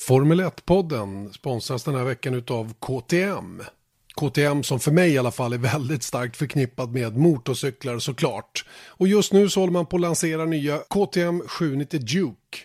Formel 1-podden sponsras den här veckan utav KTM. KTM som för mig i alla fall är väldigt starkt förknippad med motorcyklar såklart. Och just nu så håller man på att lansera nya KTM 790 Duke.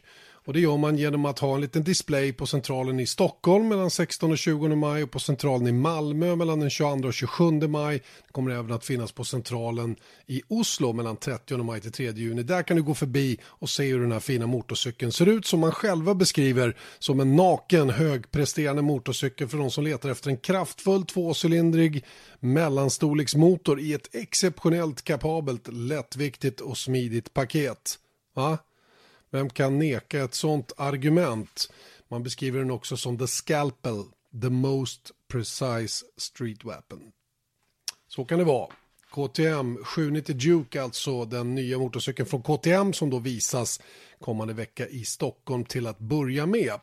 Och det gör man genom att ha en liten display på centralen i Stockholm mellan 16 och 20 maj och på centralen i Malmö mellan den 22 och 27 maj. Det kommer även att finnas på centralen i Oslo mellan 30 maj till 3 juni. Där kan du gå förbi och se hur den här fina motorcykeln ser ut som man själva beskriver som en naken högpresterande motorcykel för de som letar efter en kraftfull tvåcylindrig mellanstorleksmotor i ett exceptionellt kapabelt, lättviktigt och smidigt paket. Va? Vem kan neka ett sånt argument? Man beskriver den också som the scalpel, the most precise street weapon. Så kan det vara. KTM 790 Duke, alltså den nya motorcykeln från KTM som då visas kommande vecka i Stockholm till att börja med.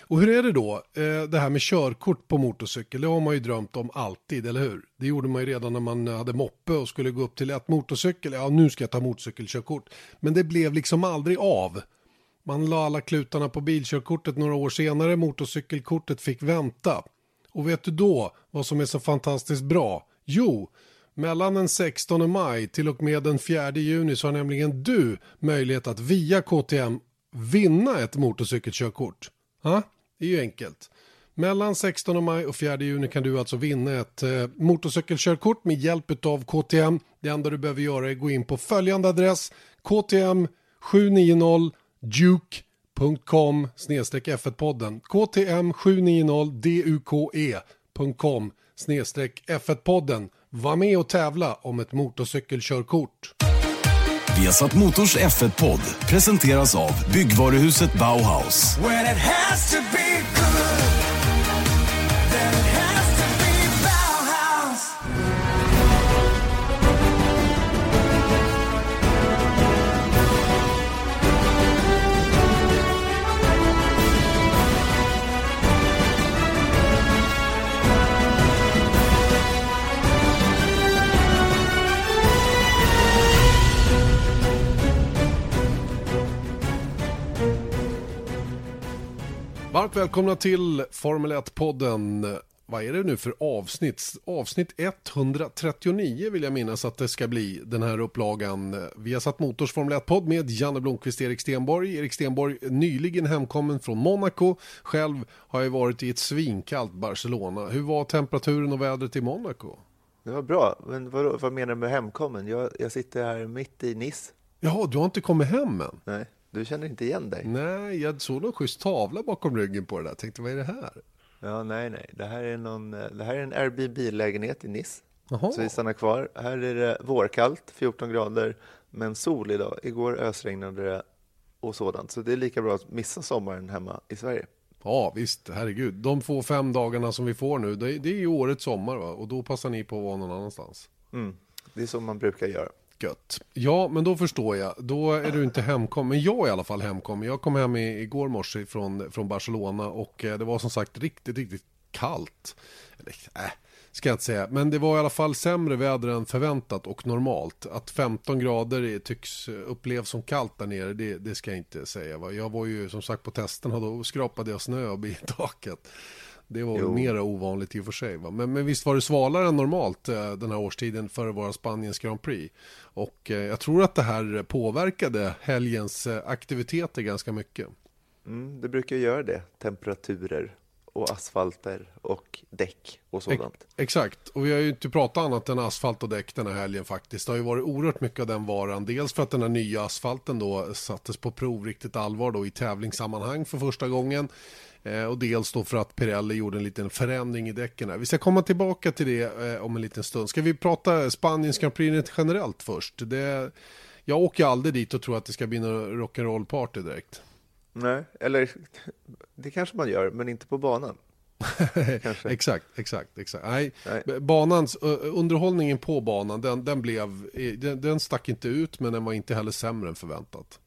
Och hur är det då, eh, det här med körkort på motorcykel, det har man ju drömt om alltid, eller hur? Det gjorde man ju redan när man hade moppe och skulle gå upp till ett motorcykel, ja nu ska jag ta motorcykelkörkort. Men det blev liksom aldrig av. Man la alla klutarna på bilkörkortet några år senare, motorcykelkortet fick vänta. Och vet du då vad som är så fantastiskt bra? Jo, mellan den 16 maj till och med den 4 juni så har nämligen du möjlighet att via KTM vinna ett motorcykelkörkort. Ja, Det är ju enkelt. Mellan 16 maj och 4 juni kan du alltså vinna ett eh, motorcykelkörkort med hjälp av KTM. Det enda du behöver göra är att gå in på följande adress KTM 790 duke.com snedstreck F1-podden. KTM 790 duke.com snedstreck F1-podden. Var med och tävla om ett motorcykelkörkort. Viasat Motors F1-podd presenteras av byggvaruhuset Bauhaus. Varmt välkomna till Formel 1-podden. Vad är det nu för avsnitt? Avsnitt 139 vill jag minnas att det ska bli den här upplagan. Vi har satt Motors Formel 1-podd med Janne Blomqvist och Erik Stenborg. Erik Stenborg nyligen hemkommen från Monaco. Själv har jag varit i ett svinkallt Barcelona. Hur var temperaturen och vädret i Monaco? Det var bra, men vad, vad menar du med hemkommen? Jag, jag sitter här mitt i Nice. Jaha, du har inte kommit hem än? Nej. Du känner inte igen dig? Nej, jag såg någon schysst tavla bakom ryggen på det där. Tänkte, vad är det här? Ja, nej, nej. Det här är, någon, det här är en Airbnb-lägenhet i Nice. Aha. Så vi stannar kvar. Här är det vårkallt, 14 grader, men sol idag. Igår ösregnade det och sådant. Så det är lika bra att missa sommaren hemma i Sverige. Ja, visst. Herregud. De få fem dagarna som vi får nu, det, det är ju årets sommar va? Och då passar ni på att vara någon annanstans. Mm. Det är så man brukar göra. Gött. Ja, men då förstår jag. Då är du inte hemkommen. Men jag är i alla fall hemkommen. Jag kom hem i, igår morse från, från Barcelona och eh, det var som sagt riktigt, riktigt kallt. Eller, äh, ska jag inte säga. Men det var i alla fall sämre väder än förväntat och normalt. Att 15 grader tycks upplevas som kallt där nere, det, det ska jag inte säga. Va? Jag var ju som sagt på testerna och då skrapade jag snö av biltaket. Det var jo. mer ovanligt i och för sig. Va? Men, men visst var det svalare än normalt eh, den här årstiden före våra Spaniens Grand Prix. Och eh, jag tror att det här påverkade helgens eh, aktiviteter ganska mycket. Mm, det brukar göra det, temperaturer och asfalter och däck och sådant. Exakt, och vi har ju inte pratat annat än asfalt och däck den här helgen faktiskt. Det har ju varit oerhört mycket av den varan. Dels för att den här nya asfalten då sattes på prov riktigt allvar då i tävlingssammanhang för första gången. Eh, och dels då för att Pirelli gjorde en liten förändring i däcken. Här. Vi ska komma tillbaka till det eh, om en liten stund. Ska vi prata Spaniens Grand Prix generellt först? Det, jag åker aldrig dit och tror att det ska bli någon rock'n'roll party direkt. Nej, eller det kanske man gör, men inte på banan. exakt, exakt, exakt. Nej, Nej. Banans, underhållningen på banan, den, den, blev, den, den stack inte ut, men den var inte heller sämre än förväntat.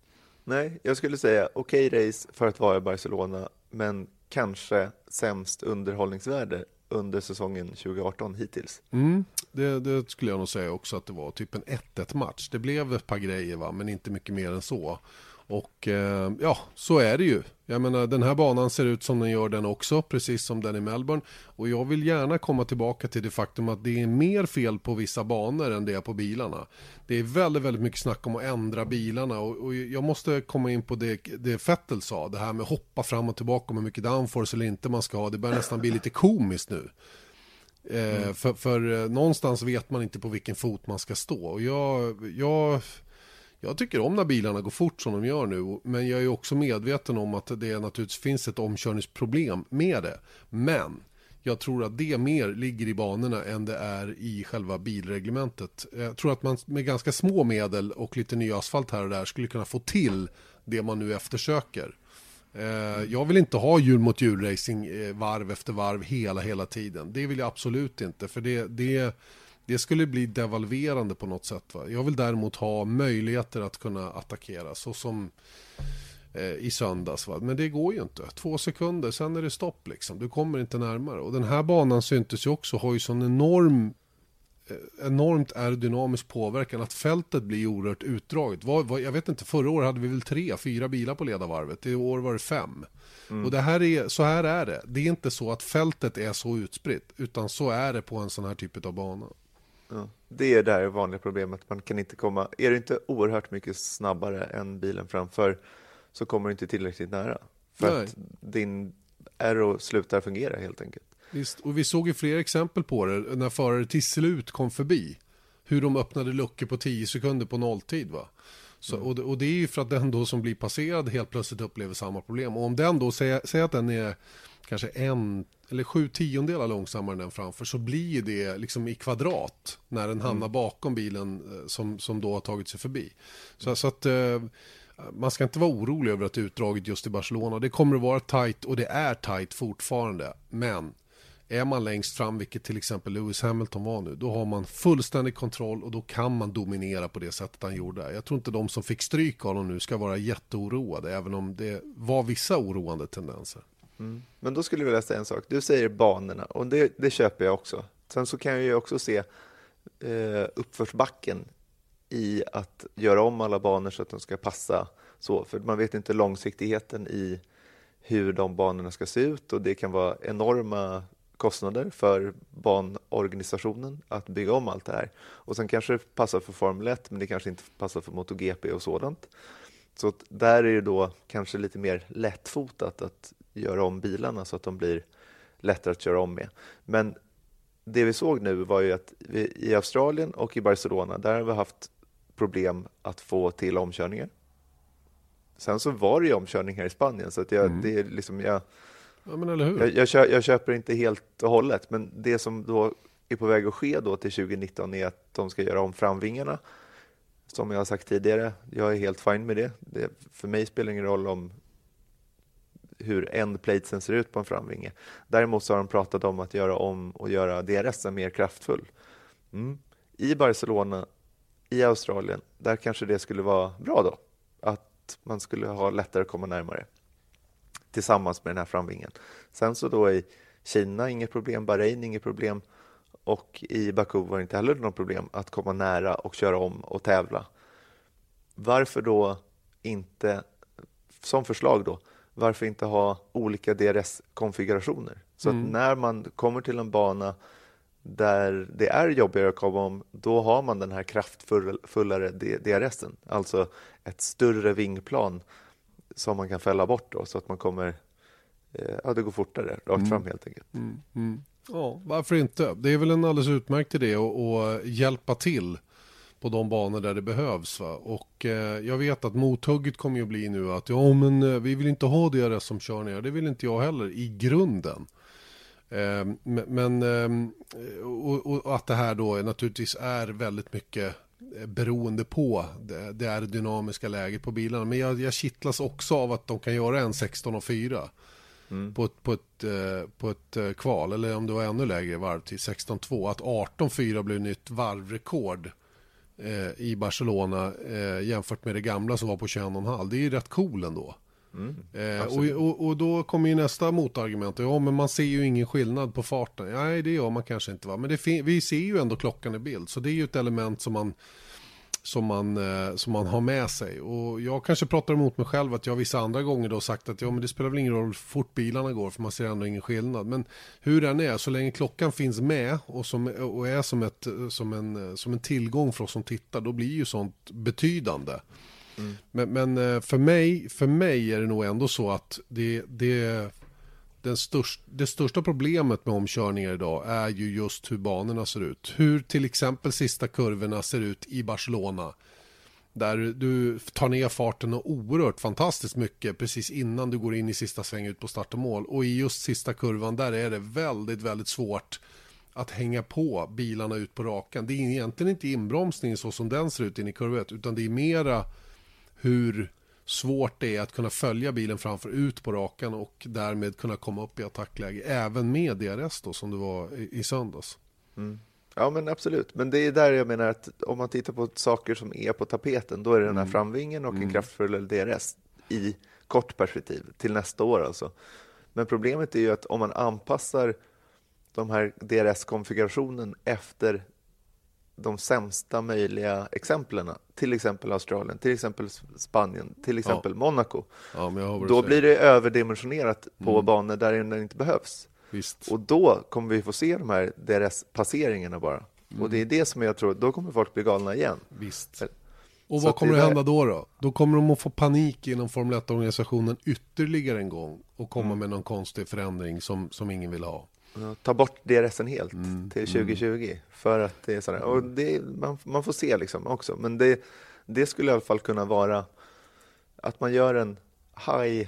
Nej, jag skulle säga okej okay race för att vara i Barcelona, men kanske sämst underhållningsvärde under säsongen 2018 hittills. Mm, det, det, skulle jag nog säga också att det var typ en 1-1 match. Det blev ett par grejer va, men inte mycket mer än så. Och eh, ja, så är det ju. Jag menar, den här banan ser ut som den gör den också, precis som den i Melbourne. Och jag vill gärna komma tillbaka till det faktum att det är mer fel på vissa banor än det är på bilarna. Det är väldigt, väldigt mycket snack om att ändra bilarna och, och jag måste komma in på det, det Fettel sa, det här med hoppa fram och tillbaka hur mycket downforce eller inte man ska ha. Det börjar nästan bli lite komiskt nu. Eh, mm. för, för eh, någonstans vet man inte på vilken fot man ska stå. Och jag, jag jag tycker om när bilarna går fort som de gör nu, men jag är också medveten om att det naturligtvis finns ett omkörningsproblem med det. Men jag tror att det mer ligger i banorna än det är i själva bilreglementet. Jag tror att man med ganska små medel och lite ny asfalt här och där skulle kunna få till det man nu eftersöker. Eh, jag vill inte ha hjul mot hjul-racing eh, varv efter varv hela, hela tiden. Det vill jag absolut inte, för det, det det skulle bli devalverande på något sätt. Va? Jag vill däremot ha möjligheter att kunna attackera så som eh, i söndags. Va? Men det går ju inte. Två sekunder, sen är det stopp liksom. Du kommer inte närmare. Och den här banan syntes ju också, har ju sån enorm eh, enormt aerodynamisk påverkan att fältet blir oerhört utdraget. Var, var, jag vet inte, förra året hade vi väl tre, fyra bilar på ledarvarvet. I år var det fem. Mm. Och det här är, så här är det. Det är inte så att fältet är så utspritt, utan så är det på en sån här typ av bana. Ja, det är det här vanliga problemet. Man kan inte komma, är du inte oerhört mycket snabbare än bilen framför så kommer du inte tillräckligt nära. För Nej. att din aero slutar fungera helt enkelt. Visst, och vi såg ju fler exempel på det när förare till slut kom förbi. Hur de öppnade luckor på 10 sekunder på nolltid. Va? Så, mm. och, det, och, det, är ju för att den då som blir passerad helt plötsligt upplever samma problem. Och om den då, säger att den är kanske en eller sju tiondelar långsammare än den framför så blir det liksom i kvadrat när den hamnar mm. bakom bilen eh, som, som då har tagit sig förbi. Så, så att eh, man ska inte vara orolig över att det är utdraget just i Barcelona. Det kommer att vara tajt och det är tajt fortfarande. Men är man längst fram, vilket till exempel Lewis Hamilton var nu, då har man fullständig kontroll och då kan man dominera på det sättet han gjorde. Jag tror inte de som fick stryk av honom nu ska vara jätteoroade, även om det var vissa oroande tendenser. Mm. Men då skulle jag vilja säga en sak. Du säger banorna och det, det köper jag också. Sen så kan jag ju också se eh, uppförsbacken i att göra om alla banor så att de ska passa så. För man vet inte långsiktigheten i hur de banorna ska se ut och det kan vara enorma kostnader för banorganisationen att bygga om allt det här. Och sen kanske det passar för Formel 1 men det kanske inte passar för MotoGP och sådant. Så där är det då kanske lite mer lättfotat att göra om bilarna så att de blir lättare att köra om med. Men det vi såg nu var ju att vi, i Australien och i Barcelona, där har vi haft problem att få till omkörningar. Sen så var det ju omkörning här i Spanien, så att jag, mm. det är liksom, jag, ja, men eller hur? Jag, jag, köper, jag, köper inte helt och hållet, men det som då är på väg att ske då till 2019 är att de ska göra om framvingarna. Som jag har sagt tidigare, jag är helt fine med det. det för mig spelar det ingen roll om hur endplatesen ser ut på en framvinge. Däremot så har de pratat om att göra om och göra DRS mer kraftfull. Mm. I Barcelona, i Australien, där kanske det skulle vara bra då. Att man skulle ha lättare att komma närmare tillsammans med den här framvingen. Sen så då i Kina, inget problem. Bahrain, inget problem. Och i Baku var det inte heller något problem att komma nära och köra om och tävla. Varför då inte, som förslag då, varför inte ha olika DRS-konfigurationer? Så mm. att när man kommer till en bana där det är jobbigare att komma om, då har man den här kraftfullare DRSen, alltså ett större vingplan som man kan fälla bort då, så att man kommer, eh, ja det går fortare, rakt mm. fram helt enkelt. Mm. Mm. Ja, varför inte? Det är väl en alldeles utmärkt idé att hjälpa till på de banor där det behövs. Va? Och eh, jag vet att mothugget kommer ju bli nu att ja men eh, vi vill inte ha DRS som kör ner. Det vill inte jag heller i grunden. Eh, men ehm, och, och, att det här då naturligtvis är väldigt mycket eh, beroende på det, det är dynamiska läget på bilarna. Men jag, jag kittlas också av att de kan göra en 16 och 4. Mm. På, ett, på, ett, eh, på ett eh, kval, eller om det var ännu lägre varv till 16-2. Att 18-4 blev nytt varvrekord eh, i Barcelona eh, jämfört med det gamla som var på 21,5. Det är ju rätt cool ändå. Mm, eh, och, och, och, då kommer ju nästa motargument. Ja, men man ser ju ingen skillnad på farten. Nej, det gör man kanske inte. Va? Men det vi ser ju ändå klockan i bild. Så det är ju ett element som man som man, eh, som man har med sig. Och jag kanske pratar emot mig själv att jag vissa andra gånger då sagt att ja, men det spelar väl ingen roll hur fort bilarna går för man ser ändå ingen skillnad. Men hur den är, så länge klockan finns med och, som, och är som, ett, som, en, som en tillgång för oss som tittar, då blir ju sånt betydande. Mm. Men, men, eh, för, mig, för mig är det nog ändå så att det, det den störst, det största problemet med omkörningar idag är ju just hur banorna ser ut. Hur till exempel sista kurvorna ser ut i Barcelona. Där du tar ner farten och oerhört fantastiskt mycket precis innan du går in i sista sväng ut på start och mål. Och i just sista kurvan där är det väldigt, väldigt svårt att hänga på bilarna ut på rakan. Det är egentligen inte inbromsningen så som den ser ut in i kurva 1 utan det är mera hur svårt det är att kunna följa bilen framför ut på rakan och därmed kunna komma upp i attackläge även med DRS då som det var i, i söndags. Mm. Ja men absolut, men det är där jag menar att om man tittar på saker som är på tapeten då är det den här mm. framvingen och en mm. kraftfull DRS i kort perspektiv till nästa år alltså. Men problemet är ju att om man anpassar de här DRS-konfigurationen efter de sämsta möjliga exemplen, till exempel Australien, till exempel Spanien, till exempel ja. Monaco. Ja, då blir det överdimensionerat på mm. banor där det inte behövs. Visst. Och då kommer vi få se de här DRS-passeringarna bara. Mm. Och det är det som jag tror, då kommer folk bli galna igen. Visst. Och vad kommer att hända då, då? Då kommer de att få panik inom Formel 1-organisationen ytterligare en gång och komma mm. med någon konstig förändring som, som ingen vill ha. Ta bort DRSen helt mm, till 2020. Mm. För att det är sådär. Och det, man, man får se liksom också. Men det, det skulle i alla fall kunna vara att man gör en high,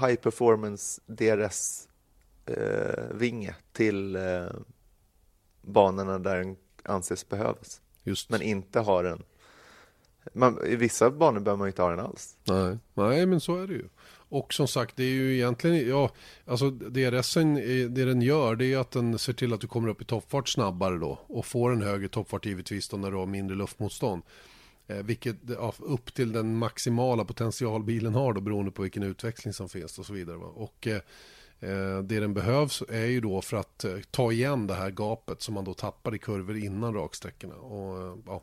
high performance DRS-vinge eh, till eh, banorna där den anses behövas. Just. Men inte har den man, I vissa banor behöver man inte ha den alls. Nej, nej men så är det ju. Och som sagt, det är ju egentligen, ja, alltså DRSen, eh, det den gör det är att den ser till att du kommer upp i toppfart snabbare då och får en högre toppfart givetvis då när du har mindre luftmotstånd. Eh, vilket ja, upp till den maximala potential bilen har då beroende på vilken utväxling som finns och så vidare. Va? Och eh, eh, det den behövs är ju då för att eh, ta igen det här gapet som man då tappar i kurvor innan raksträckorna. Och, eh, ja,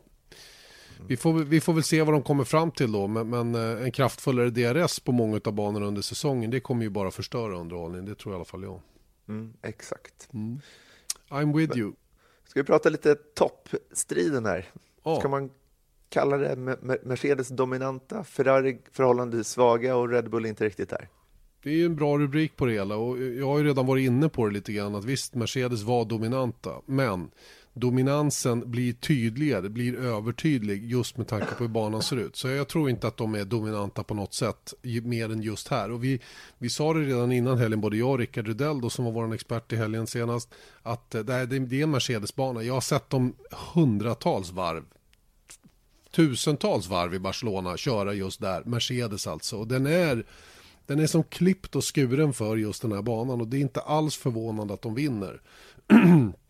vi, får, vi får väl se vad de kommer fram till då. Men, men eh, en kraftfullare DRS på många av banorna under säsongen. Det kommer ju bara förstöra underhållningen. Det tror i alla fall jag. Mm, exakt. Mm. I'm with you. Ska vi prata lite toppstriden här? Ja. Ska man kalla det Mercedes dominanta, Ferrari förhållandevis svaga och Red Bull inte riktigt där? Det är en bra rubrik på det hela och jag har ju redan varit inne på det lite grann att visst Mercedes var dominanta men dominansen blir tydligare, blir övertydlig just med tanke på hur banan ser ut. Så jag tror inte att de är dominanta på något sätt mer än just här. Och vi, vi sa det redan innan helgen, både jag och Rickard Rydell då, som var vår expert i helgen senast, att eh, det är, det är en Mercedes-bana. Jag har sett dem hundratals varv tusentals varv i Barcelona köra just där, Mercedes alltså. Och den är, den är som klippt och skuren för just den här banan och det är inte alls förvånande att de vinner.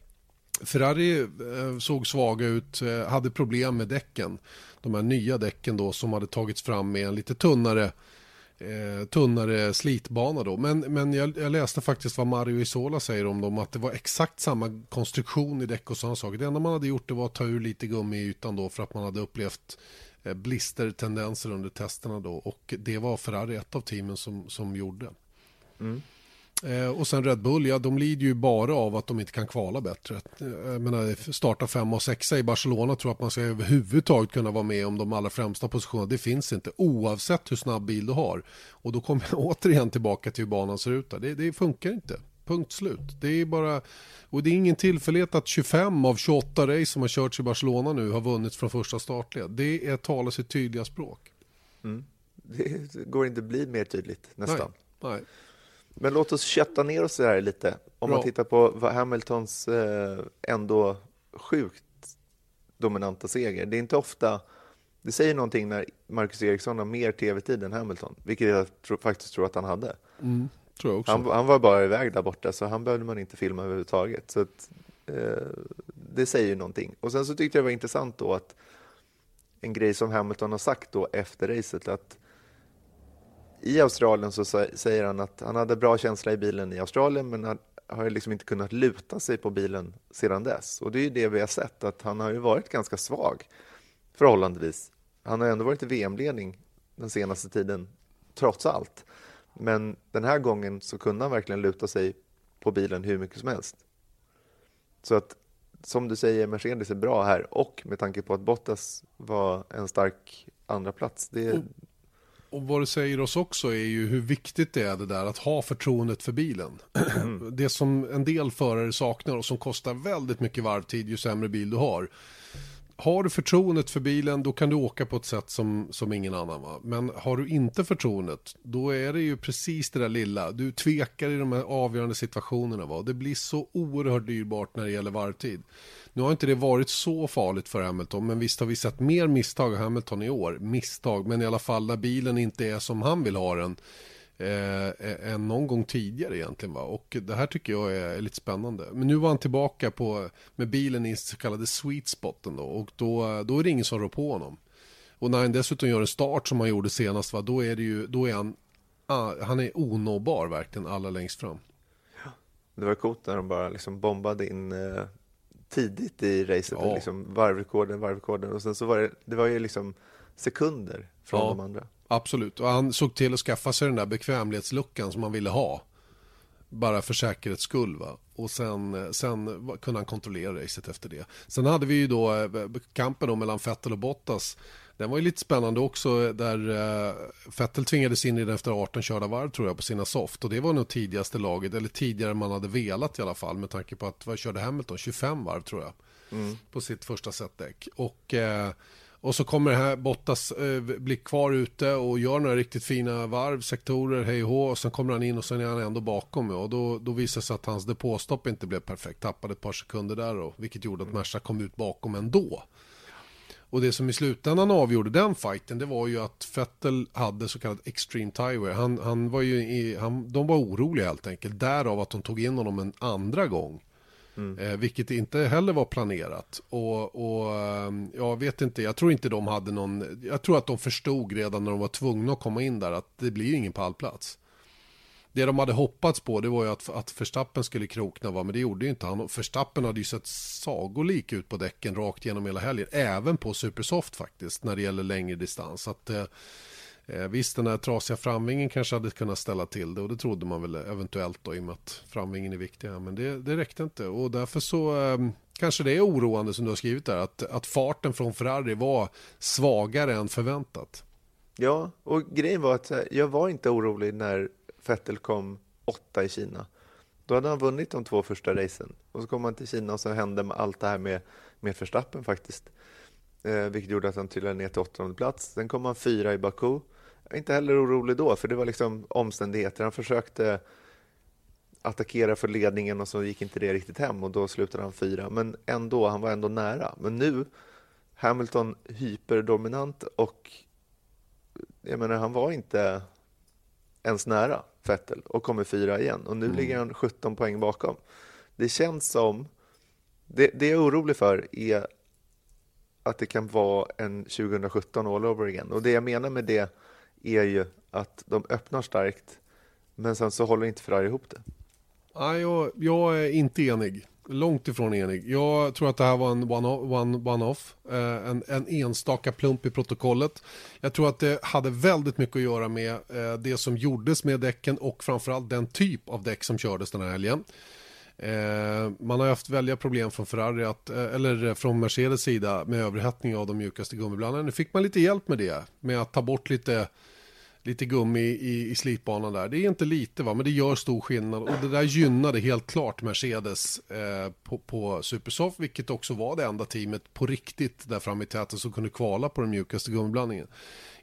Ferrari eh, såg svaga ut, eh, hade problem med däcken. De här nya däcken då som hade tagits fram med en lite tunnare, eh, tunnare slitbana då. Men, men jag, jag, läste faktiskt vad Mario Isola säger om dem, att det var exakt samma konstruktion i däck och sådana saker. Det enda man hade gjort det var att ta ur lite gummi i ytan då för att man hade upplevt eh, blistertendenser under testerna då och det var Ferrari ett av teamen som, som gjorde. Mm. Eh, och sen Red Bull, ja de lider ju bara av att de inte kan kvala bättre. Eh, jag menar, starta femma och sexa i Barcelona tror att man ska överhuvudtaget kunna vara med om de allra främsta positionerna. Det finns inte oavsett hur snabb bil du har. Och då kommer jag återigen tillbaka till hur banan ser ut där. Det, det funkar inte. Punkt slut. Det är bara, och det är ingen tillfällighet att 25 av 28 race som har körts i Barcelona nu har vunnits från första startled. Det är talar sitt tydliga språk. Mm. Det går inte att bli mer tydligt nästan. Nej. Nej. Men låt oss kötta ner oss här lite. Om Bra. man tittar på Hamiltons eh, ändå sjukt dominanta seger. Det är inte ofta, det säger någonting när Marcus Eriksson har mer tv-tid än Hamilton, vilket jag tro, faktiskt tror att han hade. Mm, tror jag också. Han, han, var bara iväg där borta, så han behövde man inte filma överhuvudtaget. Så att, eh, det säger ju någonting. Och sen så tyckte jag det var intressant då att en grej som Hamilton har sagt då efter racet, att i Australien så säger han att han hade bra känsla i bilen i Australien men har liksom inte kunnat luta sig på bilen sedan dess. Och det är ju det vi har sett, att han har ju varit ganska svag förhållandevis. Han har ändå varit i VM-ledning den senaste tiden, trots allt. Men den här gången så kunde han verkligen luta sig på bilen hur mycket som helst. Så att, som du säger, Mercedes är bra här och med tanke på att Bottas var en stark andra plats. Det, mm och, vad det säger oss också är ju hur viktigt det är det där att ha förtroendet för bilen. Mm. Det som en del förare saknar och som kostar väldigt mycket varvtid ju sämre bil du har har du förtroendet för bilen då kan du åka på ett sätt som, som ingen annan. Va? Men har du inte förtroendet då är det ju precis det där lilla. Du tvekar i de här avgörande situationerna. Va? Det blir så oerhört dyrbart när det gäller varvtid. Nu har inte det varit så farligt för Hamilton men visst har vi sett mer misstag av Hamilton i år. Misstag men i alla fall när bilen inte är som han vill ha den eh, än någon gång tidigare egentligen. Va? Och det här tycker jag är, är, lite spännande. Men nu var han tillbaka på, med bilen i så kallade sweet spoten då, och då, då är det ingen som rår på honom. Och när han dessutom gör en start som han gjorde senast, va, då är det ju, då är han, ah, han är onåbar verkligen allra längst fram. Det var coolt när de bara liksom bombade in eh, tidigt i racet, ja. liksom varvrekorden, varvrekorden och sen så var det, det var ju liksom sekunder från ja. de andra. Absolut, och han såg till att skaffa sig den där bekvämlighetsluckan som han ville ha. Bara för säkerhets skull. Va? Och sen, sen kunde han kontrollera racet efter det. Sen hade vi ju då eh, kampen då mellan Vettel och Bottas. Den var ju lite spännande också där uh, Vettel tvingades in i den efter 18 körda varv tror jag på sina soft. Och det var nog tidigaste laget, eller tidigare man hade velat i alla fall med tanke på att vad körde Hamilton? 25 varv tror jag. Mm. På sitt första setdäck. Och uh, och så kommer det här Bottas eh, bli kvar ute och gör några riktigt fina varv, sektorer, hej och och sen kommer han in och sen är han ändå bakom. Och då, då visar det sig att hans depåstopp inte blev perfekt, tappade ett par sekunder där då, vilket gjorde att mm. Merca kom ut bakom ändå. Och det som i slutändan avgjorde den fighten, det var ju att Vettel hade så kallad extreme tire. Han, han var ju i, han, de var oroliga helt enkelt, därav att de tog in honom en andra gång. Mm. Eh, vilket inte heller var planerat. Och, och ehm, jag vet inte, jag tror inte de hade någon, jag tror att de förstod redan när de var tvungna att komma in där att det blir ingen pallplats. Det de hade hoppats på det var ju att, att Verstappen skulle krokna, va? men det gjorde ju inte han. Verstappen hade ju sett sagolik ut på däcken rakt genom hela helgen, även på Supersoft faktiskt, när det gäller längre distans. att, eh, Eh, visst, den här trasiga framvingen kanske hade kunnat ställa till det och det trodde man väl eventuellt då i och med att framvingen är viktig. Men det, det räckte inte och därför så eh, kanske det är oroande som du har skrivit där att, att farten från Ferrari var svagare än förväntat. Ja, och grejen var att eh, jag var inte orolig när Vettel kom åtta i Kina. Då hade han vunnit de två första racen och så kom han till Kina och så hände allt det här med, med Verstappen faktiskt. Eh, vilket gjorde att han trillade ner till åttonde plats. Sen kom han fyra i Baku inte heller orolig då, för det var liksom omständigheter. Han försökte attackera för ledningen och så gick inte det riktigt hem och då slutade han fyra. Men ändå, han var ändå nära. Men nu, Hamilton hyperdominant och jag menar, han var inte ens nära Vettel och kommer fyra igen och nu mm. ligger han 17 poäng bakom. Det känns som, det, det jag är orolig för är att det kan vara en 2017 all over again och det jag menar med det är ju att de öppnar starkt, men sen så håller inte Ferrari ihop det. Nej, jag, jag är inte enig. Långt ifrån enig. Jag tror att det här var en one-off, one, eh, en, en enstaka plump i protokollet. Jag tror att det hade väldigt mycket att göra med eh, det som gjordes med däcken och framförallt den typ av däck som kördes den här helgen. Eh, man har haft väldiga problem från Ferrari, att, eh, eller eh, från Mercedes sida med överhettning av de mjukaste gummiblandarna. Nu fick man lite hjälp med det, med att ta bort lite lite gummi i, i slitbanan där. Det är inte lite va, men det gör stor skillnad och det där gynnade helt klart Mercedes eh, på, på Supersoft, vilket också var det enda teamet på riktigt där framme i täten som kunde kvala på den mjukaste gummiblandningen.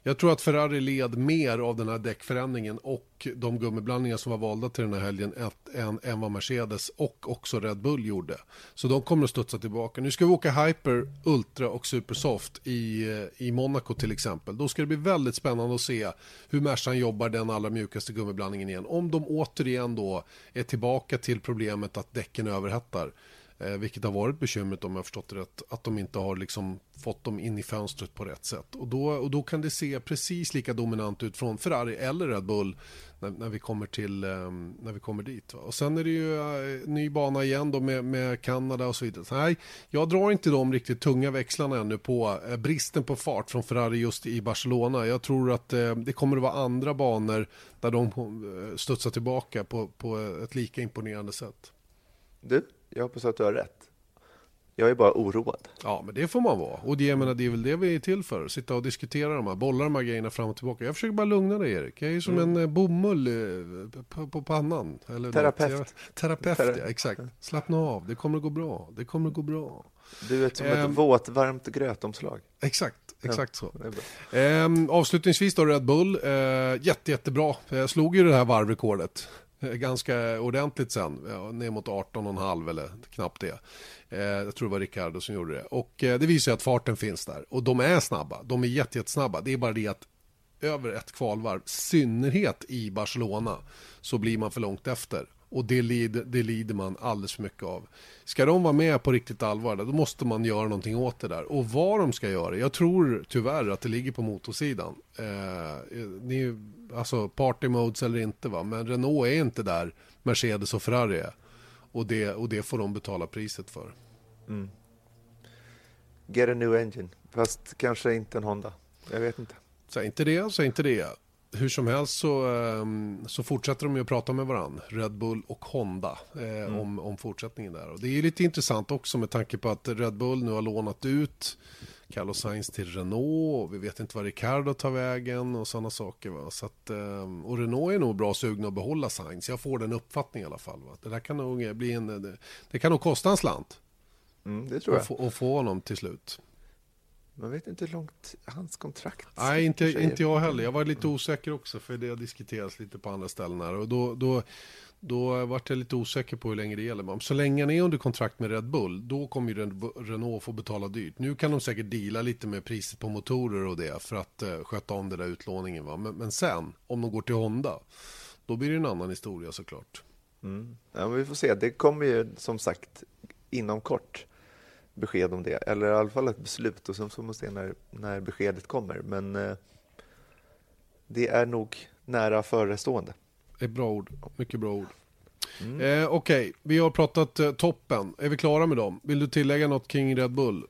Jag tror att Ferrari led mer av den här däckförändringen och de gummiblandningar som var valda till den här helgen än, än vad Mercedes och också Red Bull gjorde. Så de kommer att studsa tillbaka. Nu ska vi åka Hyper, Ultra och Supersoft i, eh, i Monaco till exempel. Då ska det bli väldigt spännande att se hur Mercan jobbar den allra mjukaste gummiblandningen igen. Om de återigen då är tillbaka till problemet att däcken överhettar Eh, vilket har varit bekymret om jag har förstått det rätt. Att de inte har liksom fått dem in i fönstret på rätt sätt. Och då, och då kan det se precis lika dominant ut från Ferrari eller Red Bull när, när vi kommer till eh, när vi kommer dit. Va? Och sen är det ju eh, ny bana igen då med, med Kanada och så vidare. Så, nej, jag drar inte de riktigt tunga växlarna ännu på eh, bristen på fart från Ferrari just i Barcelona. Jag tror att eh, det kommer att vara andra banor där de eh, studsar tillbaka på, på ett lika imponerande sätt. Du, jag hoppas att du har rätt. Jag är bara oroad. Ja, men det får man vara. Och det, jag menar, det är väl det vi är till för. Sitta och diskutera de här, bolla de här grejerna fram och tillbaka. Jag försöker bara lugna dig Erik. Jag är som mm. en eh, bomull eh, på, på pannan. Eller terapeut. Jag, terapeut, Tera ja, exakt. Slappna av, det kommer att gå bra. Det kommer att gå bra. Du är som um, ett ehm. våt, varmt grötomslag. Exakt. Exakt så. Ehm, avslutningsvis då Red Bull. Ehm, jätte, jättebra. Jag slog ju det här varvrekordet. Eh, ganska ordentligt sen, ner mot 18,5 eller knappt det. Eh, jag tror det var Ricardo som gjorde det. Och eh, det visar att farten finns där. Och de är snabba, de är jättesnabba. Det är bara det att över ett kvalvarv, synnerhet i Barcelona, så blir man för långt efter. Och det lider, det lider man alldeles för mycket av. Ska de vara med på riktigt allvar, då måste man göra någonting åt det där. Och vad de ska göra, jag tror tyvärr att det ligger på motorsidan. Eh, ni, alltså party modes eller inte, va? men Renault är inte där Mercedes och Ferrari är. Och det, och det får de betala priset för. Mm. Get a new engine, fast kanske inte en Honda. Jag vet inte. Säg inte det, säg inte det hur som helst så, ehm, så fortsätter de ju att prata med varandra, Red Bull och Honda, eh, mm. om, om fortsättningen där. Och det är lite intressant också med tanke på att Red Bull nu har lånat ut Carlos Sainz till Renault och vi vet inte vad Ricardo tar vägen och sådana saker. Va? Så att, ehm, och Renault är nog bra sugna att behålla Sainz, jag får den uppfattningen i alla fall. Va? Det där kan nog bli en, det, det kan nog kosta en slant. Mm, det tror jag. Att få, att få honom till slut. Man vet inte hur långt hans kontrakt Nej, inte, inte jag heller. Jag var lite osäker också för det har diskuterats lite på andra ställen här. Och då, då, då vart jag lite osäker på hur länge det gäller. Så länge han är under kontrakt med Red Bull, då kommer ju Renault få betala dyrt. Nu kan de säkert deala lite med priset på motorer och det för att uh, sköta om den där utlåningen. Va? Men, men sen, om de går till Honda, då blir det en annan historia såklart. Mm. Ja, men vi får se. Det kommer ju som sagt inom kort besked om det, eller i alla fall ett beslut och sen får man se när, när beskedet kommer. Men eh, det är nog nära förestående. Det är bra ord, mycket bra ord. Mm. Eh, Okej, okay. vi har pratat eh, toppen. Är vi klara med dem? Vill du tillägga något kring Red Bull?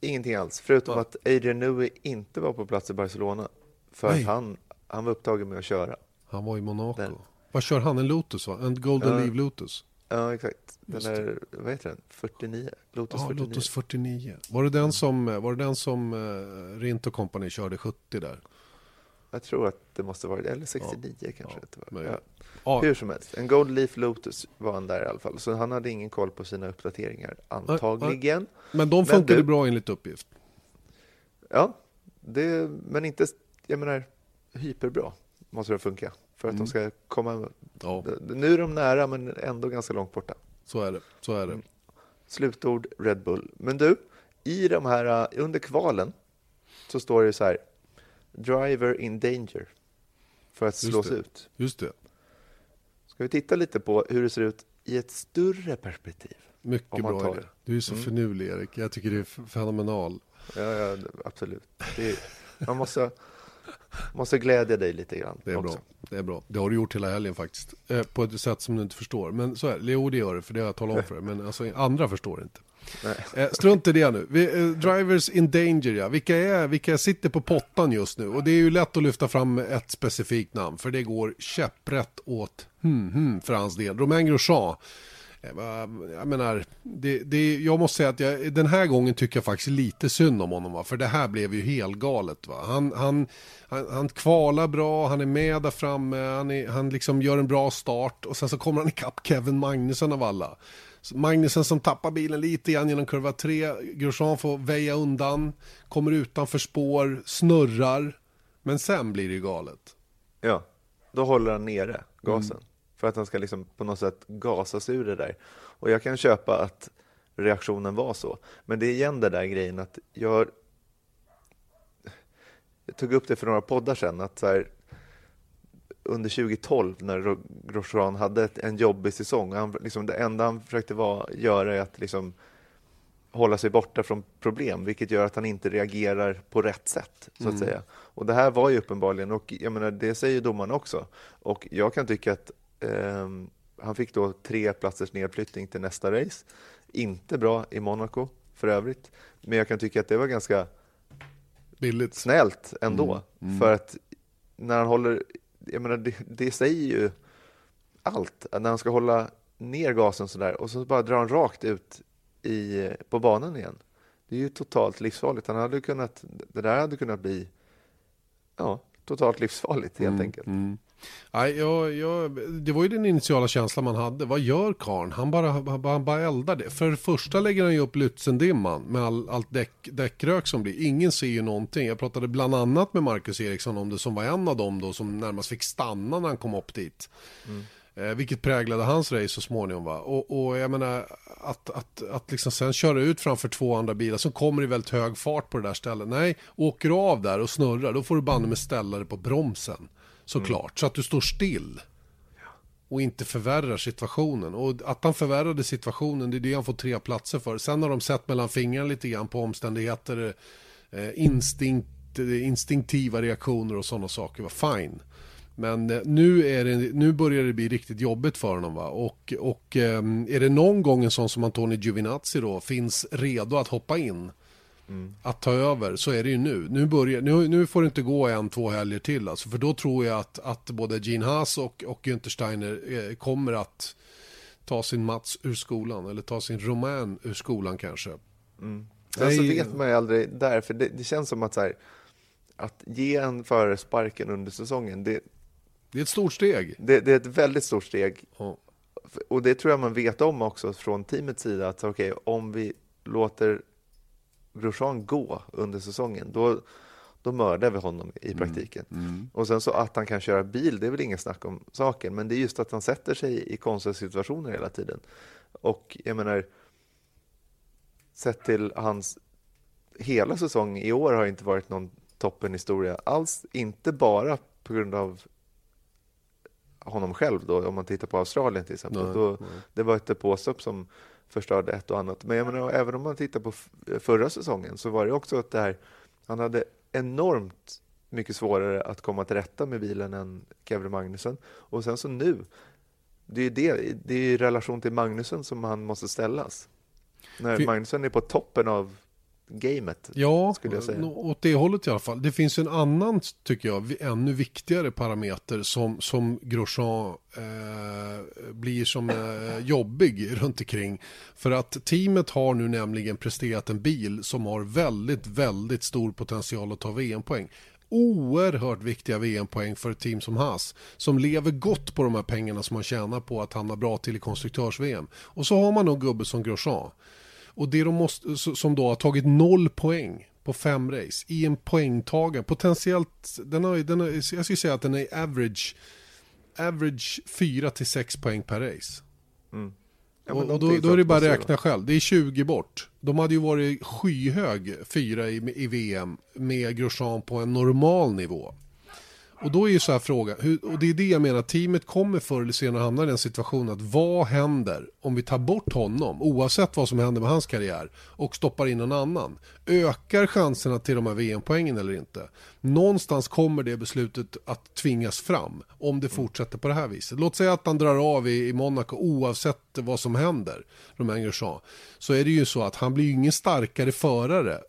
Ingenting alls, förutom ja. att Adrian Newey inte var på plats i Barcelona. För Nej. att han, han var upptagen med att köra. Han var i Monaco. Den. Vad kör han? En Lotus va? En Golden uh, Leave Lotus? Ja, exakt. Den är, vad heter den? 49? Lotus ja, 49. Lotus 49. Var det den som, var det den som uh, Rint Company körde 70 där? Jag tror att det måste vara eller 69 ja, kanske. Ja, ja. ja. Hur som helst, en Gold Leaf Lotus var han där i alla fall. Så han hade ingen koll på sina uppdateringar, antagligen. Men de funkade men bra enligt uppgift? Ja, det, men inte, jag menar, hyperbra måste det funka för att mm. de ska komma... Nu är de nära, men ändå ganska långt borta. Så är det. Så är det. Mm. Slutord Red Bull. Men du, i de här, under kvalen så står det så här, driver in danger, för att slås ut. Just det. Ska vi titta lite på hur det ser ut i ett större perspektiv? Mycket bra idé. Du är så mm. finurlig, Erik. Jag tycker det är fenomenal. Ja, ja absolut. Är, man måste Måste glädja dig lite grann. Det är också. bra. Det är bra. Det har du gjort hela helgen faktiskt. Eh, på ett sätt som du inte förstår. Men så är det. Jo, det gör det. För det har jag talat om för dig. Men alltså, andra förstår inte. Nej. Eh, strunt i det nu. Vi, eh, drivers in danger, ja. Vilka, är, vilka sitter på pottan just nu? Och det är ju lätt att lyfta fram ett specifikt namn. För det går käpprätt åt hmm, hmm, för hans del. Romain Grosjean eh, jag menar, det, det, jag måste säga att jag, den här gången tycker jag faktiskt lite synd om honom. Va? För det här blev ju helt galet. Va? Han, han, han, han kvalar bra, han är med där framme, han, är, han liksom gör en bra start och sen så kommer han ikapp Kevin Magnusson av alla. Magnusson som tappar bilen lite grann genom kurva 3. Grosjean får väja undan, kommer utanför spår, snurrar. Men sen blir det ju galet. Ja, då håller han nere gasen. Mm för att han ska liksom på något sätt gasas ur det där. Och jag kan köpa att reaktionen var så. Men det är igen den där grejen att jag, jag tog upp det för några poddar sedan, att så här, under 2012 när Grosjean hade ett, en jobbig säsong. Han, liksom, det enda han försökte vara, göra är att liksom, hålla sig borta från problem, vilket gör att han inte reagerar på rätt sätt. så att mm. säga. Och Det här var ju uppenbarligen, och jag menar, det säger domarna också. Och jag kan tycka att eh, han fick då tre platsers nedflyttning till nästa race. Inte bra i Monaco för övrigt, men jag kan tycka att det var ganska Billigt. snällt ändå. Mm. Mm. För att när han håller, jag menar, det, det säger ju allt. När han ska hålla ner gasen sådär och så bara drar han rakt ut i, på banan igen. Det är ju totalt livsfarligt. Han hade kunnat, det där hade kunnat bli ja, totalt livsfarligt helt mm, enkelt. Mm. Nej, jag, jag, det var ju den initiala känslan man hade. Vad gör karn? Han bara, han bara eldar det. För det första lägger han ju upp Lützendimman med all, allt däck, däckrök som blir. Ingen ser ju någonting. Jag pratade bland annat med Marcus Eriksson om det som var en av dem då som närmast fick stanna när han kom upp dit. Mm. Eh, vilket präglade hans race så småningom. Va? Och, och jag menar att, att, att liksom sen köra ut framför två andra bilar som kommer i väldigt hög fart på det där stället. Nej, åker du av där och snurrar då får du banne med ställare på bromsen. Såklart, mm. så att du står still. Och inte förvärrar situationen. Och att han förvärrade situationen, det är det han får tre platser för. Sen har de sett mellan fingrarna lite grann på omständigheter, eh, instinkt, instinktiva reaktioner och sådana saker. Var fine. Men eh, nu, är det, nu börjar det bli riktigt jobbigt för honom. Va? Och, och ehm, är det någon gång en sån som Antoni Giovinazzi då finns redo att hoppa in, mm. att ta över, så är det ju nu. Nu, börjar, nu, nu får det inte gå en, två helger till. Alltså, för då tror jag att, att både Gene Haas och, och Günther Steiner eh, kommer att ta sin Mats ur skolan, eller ta sin Roman ur skolan kanske. Mm. Sen så vet man ju aldrig där, för det, det känns som att så här, att ge en förare sparken under säsongen, det, det är ett stort steg. Det, det är ett väldigt stort steg. Oh. Och det tror jag man vet om också från teamets sida, att okay, om vi låter Grosjean gå under säsongen, då, då mördar vi honom i mm. praktiken. Mm. Mm. Och sen så att han kan köra bil, det är väl ingen snack om saken, men det är just att han sätter sig i konstiga situationer hela tiden. Och jag menar, sett till hans hela säsong i år har inte varit någon toppenhistoria alls, inte bara på grund av honom själv då, om man tittar på Australien till exempel. Nej, då, nej. Det var ett depåstopp som förstörde ett och annat. Men jag menar, även om man tittar på förra säsongen så var det också att det här, han hade enormt mycket svårare att komma till rätta med bilen än Kevin Magnussen. Och sen så nu, det är ju det, det är i relation till Magnussen som han måste ställas. När För... Magnussen är på toppen av gamet. Ja, skulle jag säga. åt det hållet i alla fall. Det finns en annan, tycker jag, ännu viktigare parameter som, som Grosjean eh, blir som eh, jobbig runt omkring. För att teamet har nu nämligen presterat en bil som har väldigt, väldigt stor potential att ta VM-poäng oerhört viktiga VM-poäng för ett team som Haas som lever gott på de här pengarna som man tjänar på att hamna bra till i konstruktörs-VM. Och så har man nog gubbe som Grosjean och det de måste, som då har tagit noll poäng på fem race i en poängtagare. Potentiellt, den har, den har, jag skulle säga att den är average, average 4 till 6 poäng per race. Mm. Ja, och, och då, då, är det bara att räkna själv. Det är 20 bort. De hade ju varit skyhög fyra i, i VM med Grosjean på en normal nivå. Och då är ju så här frågan, och det är det jag menar, teamet kommer förr eller senare hamna i den situationen att vad händer om vi tar bort honom, oavsett vad som händer med hans karriär, och stoppar in någon annan? Ökar chanserna till de här VM-poängen eller inte? Någonstans kommer det beslutet att tvingas fram om det fortsätter på det här viset. Låt säga att han drar av i, i Monaco oavsett vad som händer, Romain Grosjean, så är det ju så att han blir ju ingen starkare förare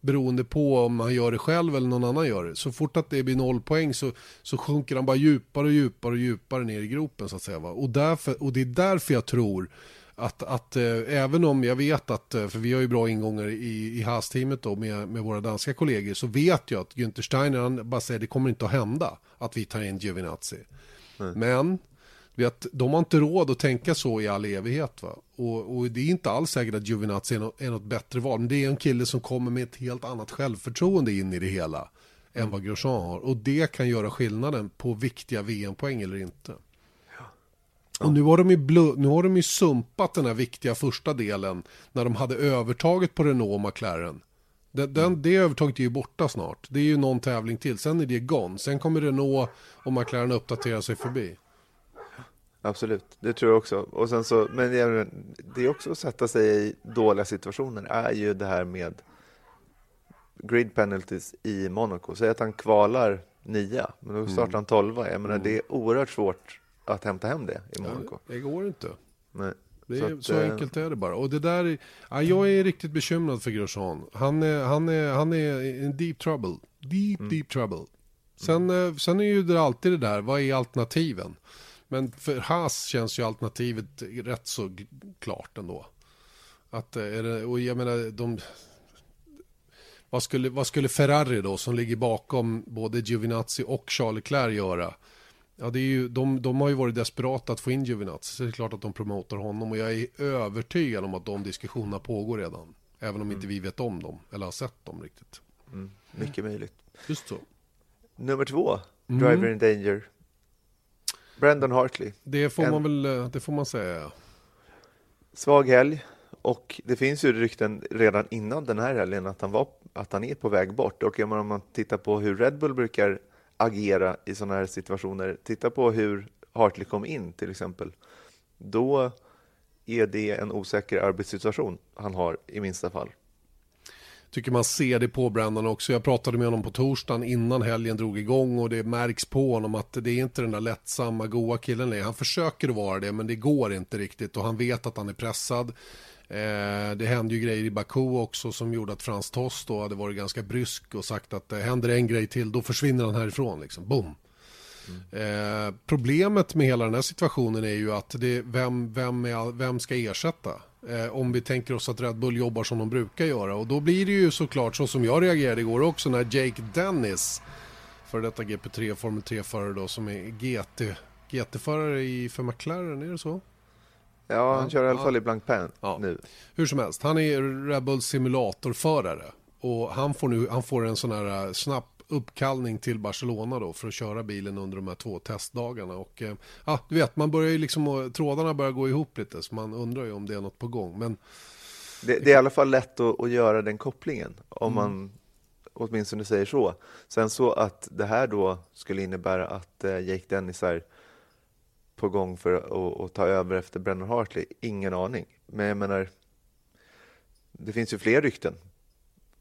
beroende på om han gör det själv eller någon annan gör det. Så fort att det blir noll poäng så, så sjunker han bara djupare och djupare och djupare ner i gropen så att säga. Va? Och, därför, och det är därför jag tror att, att eh, även om jag vet att, eh, för vi har ju bra ingångar i, i Haas-teamet då med, med våra danska kollegor, så vet jag att Günther Steiner han bara säger det kommer inte att hända att vi tar in Giovinazzi. Mm. Men vet, de har inte råd att tänka så i all evighet. Va? Och, och det är inte alls säkert att Giovinazzi är något, är något bättre val. Men det är en kille som kommer med ett helt annat självförtroende in i det hela. Än vad Grosjean har. Och det kan göra skillnaden på viktiga VM-poäng eller inte. Och nu har, de ju blu- nu har de ju sumpat den här viktiga första delen när de hade övertaget på Renault och McLaren. Den, den, det övertaget är ju borta snart. Det är ju någon tävling till. Sen är det gone. Sen kommer Renault och McLaren uppdatera sig förbi. Absolut, det tror jag också. Och sen så, men det är också att sätta sig i dåliga situationer är ju det här med grid penalties i Monaco. Säg att han kvalar nia, men då startar mm. han tolva. Jag menar, mm. det är oerhört svårt att hämta hem det i Monaco. Ja, det går inte. Nej. Det är, så, att, så eh, enkelt är det bara. Och det där, ja, jag är riktigt bekymrad för Grosjean. Han är, han är, han är in deep trouble. Deep, mm. deep trouble. Sen, mm. sen är ju det alltid det där, vad är alternativen? Men för Haas känns ju alternativet rätt så klart ändå. Att, eh, det, och jag menar, de, vad, skulle, vad skulle Ferrari då, som ligger bakom både Giovinazzi och Charles Leclerc göra? Ja, det är ju, de, de har ju varit desperata att få in Giovinazzi, så det är klart att de promotar honom. Och jag är övertygad om att de diskussionerna pågår redan. Även om mm. inte vi vet om dem, eller har sett dem riktigt. Mm. Mycket möjligt. Just så. Nummer två, mm. Driver in Danger. Brandon Hartley. Det får en... man väl, eh, det får man säga. Svag helg. Och det finns ju rykten redan innan den här helgen att han, var, att han är på väg bort. Och om man tittar på hur Red Bull brukar agera i sådana här situationer, titta på hur Hartley kom in till exempel. Då är det en osäker arbetssituation han har i minsta fall tycker man ser det på Brandon också. Jag pratade med honom på torsdagen innan helgen drog igång och det märks på honom att det är inte den där lättsamma, goa killen längre. Han försöker att vara det, men det går inte riktigt och han vet att han är pressad. Eh, det hände ju grejer i Baku också som gjorde att Frans Toss då hade varit ganska brysk och sagt att det händer en grej till, då försvinner han härifrån. Liksom. Boom. Mm. Eh, problemet med hela den här situationen är ju att det, vem, vem, är, vem ska ersätta? Eh, om vi tänker oss att Red Bull jobbar som de brukar göra. Och då blir det ju såklart så som jag reagerade igår också när Jake Dennis, för detta GP3 Formel 3-förare då som är GT, GT-förare för McLaren, är det så? Ja, han kör i alla fall i Blank Pan ja. nu. Hur som helst, han är Red Bulls simulatorförare. Och han får nu han får en sån här snabb uppkallning till Barcelona då för att köra bilen under de här två testdagarna. Och eh, ja, du vet, man börjar ju liksom, trådarna börjar gå ihop lite så man undrar ju om det är något på gång. Men... Det, det är i alla fall lätt att, att göra den kopplingen om mm. man åtminstone säger så. Sen så att det här då skulle innebära att eh, Jake Dennis är på gång för att, att ta över efter Brennan Hartley, ingen aning. Men jag menar, det finns ju fler rykten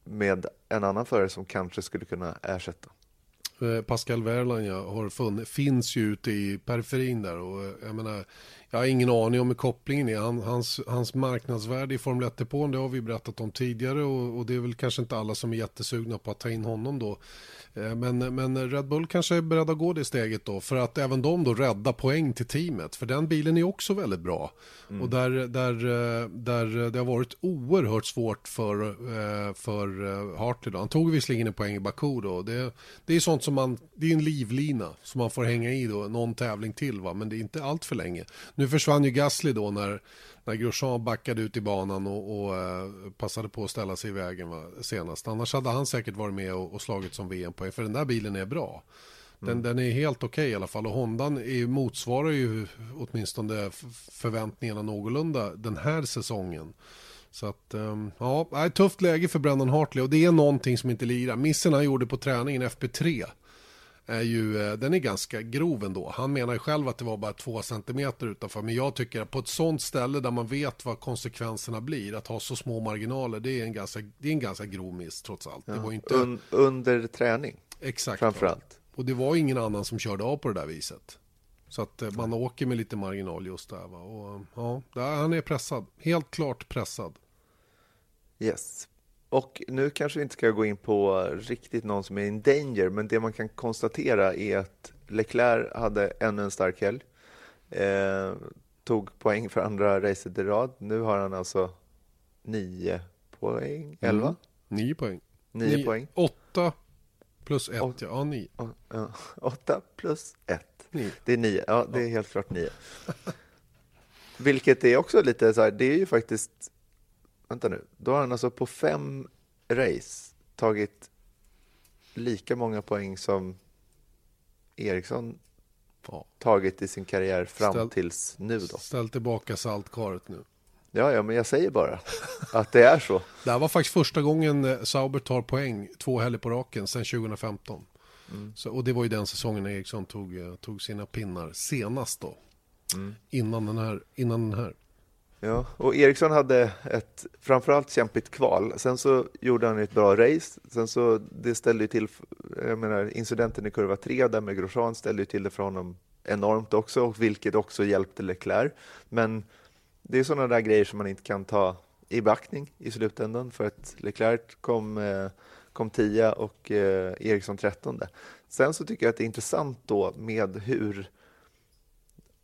med en annan förare som kanske skulle kunna ersätta. Eh, Pascal Wehrlein ja, har funnits, finns ju ute i periferin där och eh, jag menar jag har ingen aning om hur kopplingen är. Han, hans, hans marknadsvärde i Formel 1-depån det har vi berättat om tidigare och, och, det är väl kanske inte alla som är jättesugna på att ta in honom då. Eh, men, men Red Bull kanske är beredda att gå det steget då för att även de då rädda poäng till teamet. För den bilen är också väldigt bra. Mm. Och där, där, där det har varit oerhört svårt för, eh, för Hartley. Då. Han tog visserligen en poäng i Baku då. Det, det är sånt som man, det är en livlina som man får hänga i då någon tävling till va. Men det är inte allt för länge. Nu försvann ju Gasly då när när Grosjean backade ut i banan och, och uh, passade på att ställa sig i vägen va, senast. Annars hade han säkert varit med och, och slagit som VM-poäng, för den där bilen är bra. Den, mm. den är helt okej okay i alla fall och Hondan är, motsvarar ju åtminstone förväntningarna någorlunda den här säsongen. Så att, um, ja, tufft läge för Brendan Hartley och det är någonting som inte lirar. Missen han gjorde på träningen FP3 är ju, eh, den är ganska grov ändå. Han menar ju själv att det var bara två centimeter utanför. Men jag tycker att på ett sånt ställe där man vet vad konsekvenserna blir, att ha så små marginaler, det är en ganska, det är en ganska grov miss trots allt. Ja. Det var inte... Un, under träning? Exakt. Framförallt. Och det var ingen annan som körde av på det där viset. Så att eh, man åker med lite marginal just där. Va? Och, ja, han är pressad. Helt klart pressad. Yes. Och nu kanske vi inte ska gå in på riktigt någon som är in danger, men det man kan konstatera är att Leclerc hade ännu en stark helg. Eh, tog poäng för andra racet i rad. Nu har han alltså nio poäng, elva? Mm. Nio poäng. Nio, nio poäng. Åtta plus ett, Åt, ja nio. åtta plus ett. Nio. Det är nio, ja det är helt klart nio. Vilket är också lite så här, det är ju faktiskt vänta nu, då har han alltså på fem race tagit lika många poäng som Eriksson ja. tagit i sin karriär fram ställ, tills nu då. Ställ tillbaka saltkaret nu. Ja, ja, men jag säger bara att det är så. det här var faktiskt första gången eh, Sauber tar poäng två helger på raken sedan 2015. Mm. Så, och det var ju den säsongen Eriksson tog, eh, tog sina pinnar senast då. mm. innan, den här, innan den här. Ja, och Eriksson hade ett framförallt kämpigt kval. Sen så gjorde han ett bra race. Sen så det ställde ju till, jag menar incidenten i kurva 3 där med Grosjean ställde ju till det för honom enormt också, vilket också hjälpte Leclerc. Men det är sådana där grejer som man inte kan ta i beaktning i slutändan för att Leclerc kom, eh, kom 10 och eh, Eriksson 13. Sen så tycker jag att det är intressant då med hur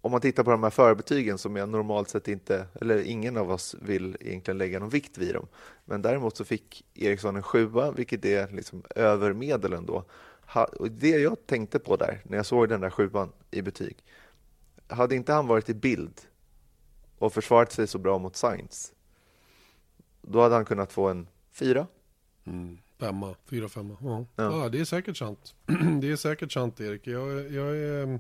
om man tittar på de här förbetygen som jag normalt sett inte, eller ingen av oss vill egentligen lägga någon vikt vid dem. Men däremot så fick Eriksson en sjua, vilket är liksom över medel. Och det jag tänkte på där, när jag såg den där sjuan i betyg, hade inte han varit i bild och försvarat sig så bra mot Sainz, då hade han kunnat få en fyra. Mm, femma, fyra, femma. Ja. ja. ja. det är säkert sant. det är säkert sant, Erik. Jag, jag, är,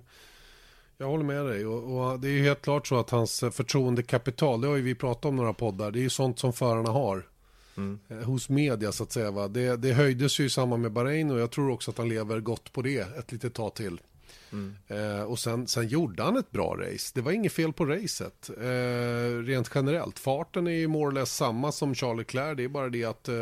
jag håller med dig. Och, och, det är helt klart så att hans förtroendekapital, det har ju vi pratat om några poddar, det är ju sånt som förarna har. Mm. Eh, hos media så att säga. Va? Det, det höjdes ju i samband med Bahrain och jag tror också att han lever gott på det ett litet tag till. Mm. Eh, och sen, sen gjorde han ett bra race. Det var inget fel på racet. Eh, rent generellt. Farten är ju more or less samma som Charlie Leclerc. Det är bara det att eh,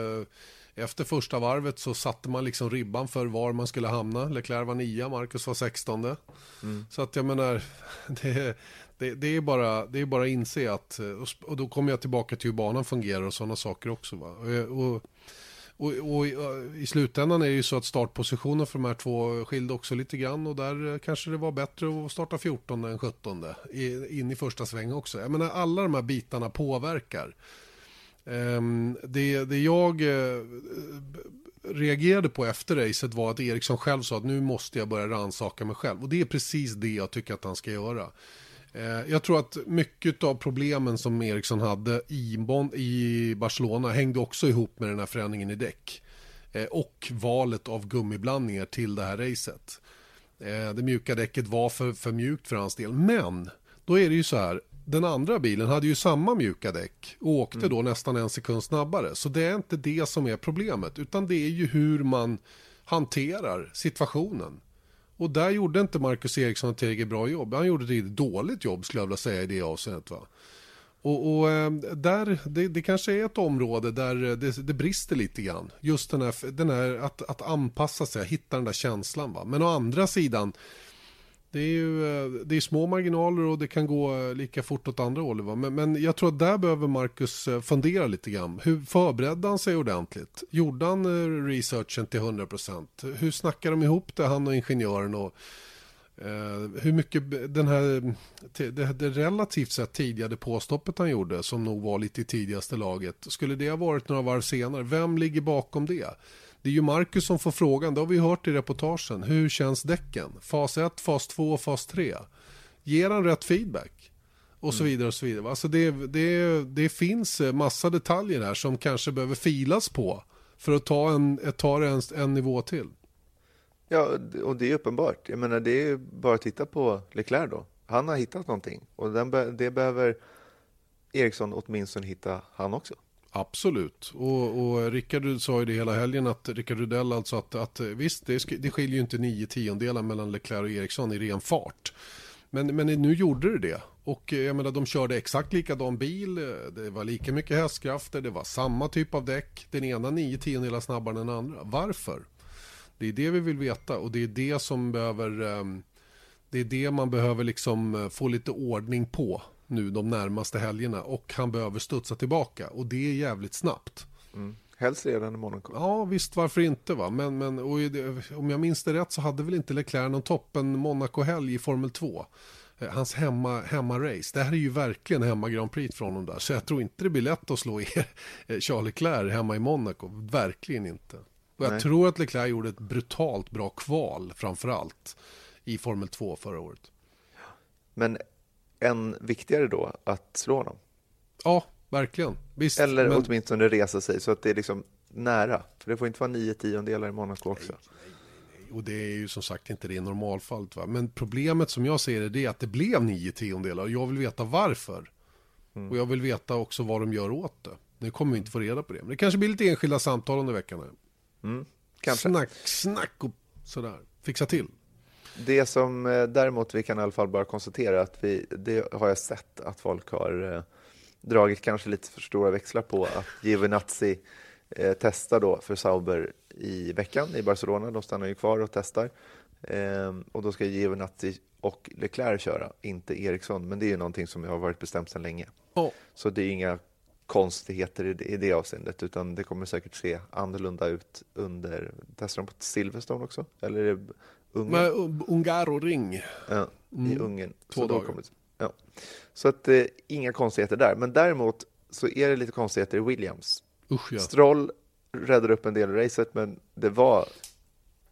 efter första varvet så satte man liksom ribban för var man skulle hamna. Leclerc var nia, Marcus var sextonde. Mm. Så att jag menar, det, det, det, är bara, det är bara att inse att, och då kommer jag tillbaka till hur banan fungerar och sådana saker också. Va? Och, och, och, i slutändan är det ju så att startpositionen för de här två skilde också lite grann och där kanske det var bättre att starta 14 än 17 in i första sväng också. Jag menar alla de här bitarna påverkar. Ehm, det, det jag eh, reagerade på efter racet var att Eriksson själv sa att nu måste jag börja rannsaka mig själv och det är precis det jag tycker att han ska göra. Eh, jag tror att mycket av problemen som Eriksson hade i, bon, i Barcelona hängde också ihop med den här förändringen i däck. Eh, och valet av gummiblandningar till det här racet. Det mjuka däcket var för, för mjukt för hans del. Men då är det ju så här. Den andra bilen hade ju samma mjuka däck och åkte mm. då nästan en sekund snabbare. Så det är inte det som är problemet. Utan det är ju hur man hanterar situationen. Och där gjorde inte Marcus Eriksson ett tillräckligt bra jobb. Han gjorde ett dåligt jobb skulle jag vilja säga i det avseendet. Va? Och, och eh, där, det, det, kanske är ett område där det, det, brister lite grann. Just den här, den här att, att anpassa sig, hitta den där känslan. Va? Men å andra sidan, det är ju eh, det är små marginaler och det kan gå eh, lika fort åt andra hållet. Va? Men, men jag tror att där behöver Marcus eh, fundera lite grann. Hur förberedde han sig ordentligt? Gjorde han researchen till 100%? Hur snackar de ihop det, han och ingenjören? Och, eh, hur mycket den här, det, det relativt sett tidiga depåstoppet han gjorde, som nog var lite i tidigaste laget, skulle det ha varit några varv senare? Vem ligger bakom det? Det är ju Marcus som får frågan, det har vi hört i reportagen. Hur känns däcken? Fas 1, fas 2 och fas 3. Ger han rätt feedback? Och så mm. vidare och så vidare. Alltså det, det, det finns massa detaljer här som kanske behöver filas på för att ta, en, ta en, en nivå till. Ja, och det är uppenbart. Jag menar, det är bara att titta på Leclerc då. Han har hittat någonting och den, det behöver Eriksson åtminstone hitta han också. Absolut. Och, och Rickard sa ju det hela helgen att Rickard Rudell alltså att, att eh, visst det, det skiljer ju inte nio tiondelar mellan Leclerc och Eriksson i ren fart. Men, men nu gjorde det det. Och eh, jag menar de körde exakt likadan bil, eh, det var lika mycket hästkrafter, det var samma typ av däck. Den ena nio tiondelar snabbare än den andra. Varför? Det är det vi vill veta och det är det som behöver ehm, det är det man behöver liksom få lite ordning på nu de närmaste helgerna och han behöver studsa tillbaka och det är jävligt snabbt. Mm. Helst redan i Monaco. Ja, visst, varför inte va? Men, men om jag minns det rätt så hade väl inte Leclerc någon toppen Monaco-helg i Formel 2. Eh, hans hemma, hemma-race. Det här är ju verkligen hemma Grand Prix från honom där. Så jag tror inte det blir lätt att slå er eh, Charles Leclerc hemma i Monaco. Verkligen inte. Och jag Nej. tror att Leclerc gjorde ett brutalt bra kval framför allt i Formel 2 förra året. Men än viktigare då att slå honom. Ja, verkligen. Visst, Eller men... åtminstone resa sig så att det är liksom nära. För det får inte vara nio tiondelar i Monaco också. Nej, nej, nej. Och det är ju som sagt inte det i normalfallet. Va? Men problemet som jag ser det är att det blev nio tiondelar. Och jag vill veta varför. Mm. Och jag vill veta också vad de gör åt det. Nu kommer vi inte få reda på det. Men det kanske blir lite enskilda samtal under veckan. Mm, kanske. Snack, snack och sådär. Fixa till. Det som eh, däremot vi kan i alla fall bara konstatera att vi, det har jag sett att folk har eh, dragit kanske lite för stora växlar på att Giovinazzi eh, testar då för Sauber i veckan i Barcelona. De stannar ju kvar och testar. Eh, och då ska Giovinazzi och Leclerc köra, inte Eriksson. Men det är ju någonting som har varit bestämt sedan länge. Oh. Så det är inga konstigheter i det, i det avseendet, utan det kommer säkert se annorlunda ut under... Testar de på Silverstone också? Eller är det Ungern? Med Ungaro Ring. Ja, i mm. Ungern. Två dagar. Ja. Så att eh, inga konstigheter där. Men däremot så är det lite konstigheter i Williams. Usch, ja. Stroll räddade upp en del i racet, men det var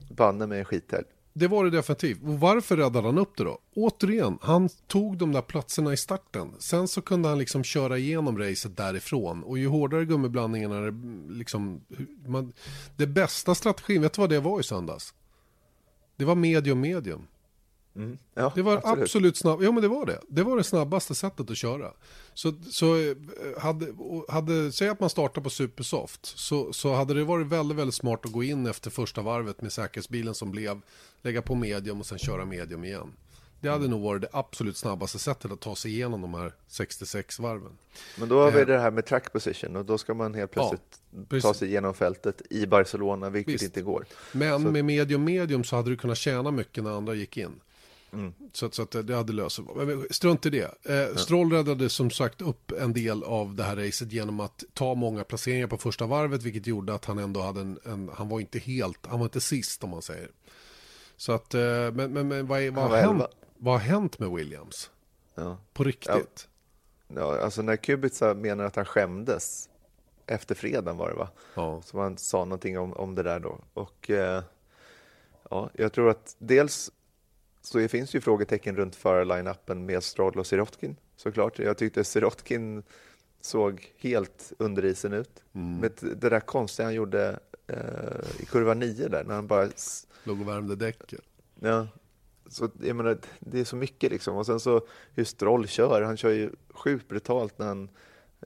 banne med en skithelg. Det var det definitivt. Och varför räddade han upp det då? Återigen, han tog de där platserna i starten. Sen så kunde han liksom köra igenom racet därifrån. Och ju hårdare gummiblandningarna, liksom, man, det bästa strategin, vet du vad det var i söndags? Det var medium medium. Mm. Ja, det var absolut, absolut snabbt. Ja men det var det. Det var det snabbaste sättet att köra. Så, så eh, hade, hade, säg att man startar på supersoft. Så, så hade det varit väldigt, väldigt smart att gå in efter första varvet med säkerhetsbilen som blev. Lägga på medium och sen köra medium igen. Det hade nog varit det absolut snabbaste sättet att ta sig igenom de här 66 varven. Men då har vi eh. det här med track position och då ska man helt plötsligt ja, ta sig igenom fältet i Barcelona, vilket Visst. inte går. Men så... med medium medium så hade du kunnat tjäna mycket när andra gick in. Mm. Så, så att det hade löst sig. Strunt i det. Eh, Stroll räddade som sagt upp en del av det här racet genom att ta många placeringar på första varvet, vilket gjorde att han ändå hade en, en han var inte helt, han var inte sist om man säger. Så att, eh, men, men, men vad, vad, har hänt, vad har hänt med Williams? Ja. På riktigt? Ja. ja, alltså när Kubica menar att han skämdes efter fredagen var det va? Ja. Så han sa någonting om, om det där då. Och eh, ja, jag tror att dels så det finns ju frågetecken runt förarline-appen med Stroll och Sirotkin såklart. Jag tyckte Sirotkin såg helt under isen ut. Mm. Med det där konstiga han gjorde eh, i kurva 9 där, när han bara... Låg och värmde däcken. Ja, så jag menar, det är så mycket liksom. Och sen så hur Stroll kör, han kör ju sjukt brutalt när han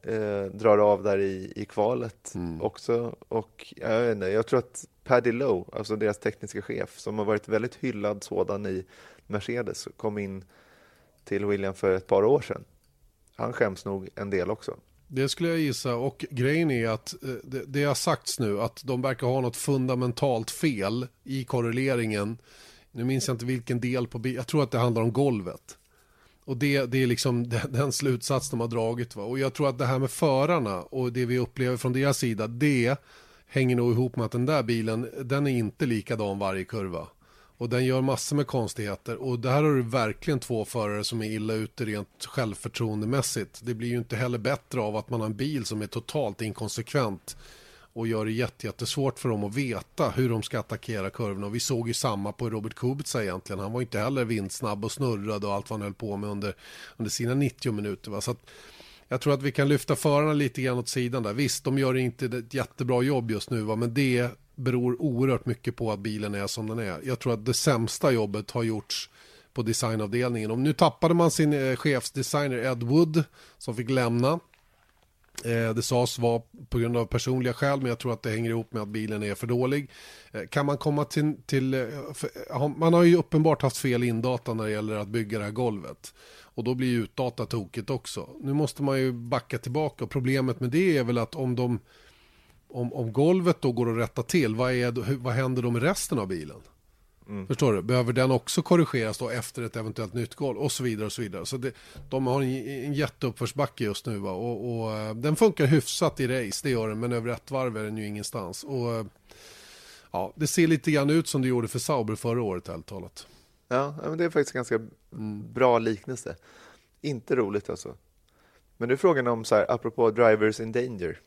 eh, drar av där i, i kvalet mm. också. Och jag vet inte, jag tror att Paddy Lowe, alltså deras tekniska chef, som har varit väldigt hyllad sådan i Mercedes, kom in till William för ett par år sedan. Han skäms nog en del också. Det skulle jag gissa och grejen är att eh, det, det har sagts nu att de verkar ha något fundamentalt fel i korreleringen. Nu minns jag inte vilken del på bilen, jag tror att det handlar om golvet. Och det, det är liksom den slutsats de har dragit. Va? Och jag tror att det här med förarna och det vi upplever från deras sida, det hänger nog ihop med att den där bilen, den är inte likadan varje kurva. Och den gör massor med konstigheter. Och där har du verkligen två förare som är illa ute rent självförtroendemässigt. Det blir ju inte heller bättre av att man har en bil som är totalt inkonsekvent. Och gör det jättesvårt för dem att veta hur de ska attackera kurvorna. Och vi såg ju samma på Robert Kubica egentligen. Han var inte heller vindsnabb och snurrade och allt vad han höll på med under, under sina 90 minuter. Va? Så att, jag tror att vi kan lyfta förarna lite grann åt sidan där. Visst, de gör inte ett jättebra jobb just nu, va? men det beror oerhört mycket på att bilen är som den är. Jag tror att det sämsta jobbet har gjorts på designavdelningen. Och nu tappade man sin eh, chefsdesigner Ed Wood som fick lämna. Eh, det sades vara på grund av personliga skäl, men jag tror att det hänger ihop med att bilen är för dålig. Eh, kan man komma till... till eh, man har ju uppenbart haft fel indata när det gäller att bygga det här golvet. Och då blir ju utdata tokigt också. Nu måste man ju backa tillbaka och problemet med det är väl att om de om, om golvet då går att rätta till, vad, är, vad händer då med resten av bilen? Mm. Förstår du? Behöver den också korrigeras då efter ett eventuellt nytt golv och så vidare och så vidare. Så det, de har en, en jätteuppförsbacke just nu va? Och, och, eh, den funkar hyfsat i race, det gör den, men över ett varv är den ju ingenstans. Och eh, ja, det ser lite grann ut som det gjorde för Sauber förra året, helt talat. Ja, men det är faktiskt ganska mm. bra liknelse. Inte roligt alltså. Men nu är frågan om så här, apropå drivers in danger.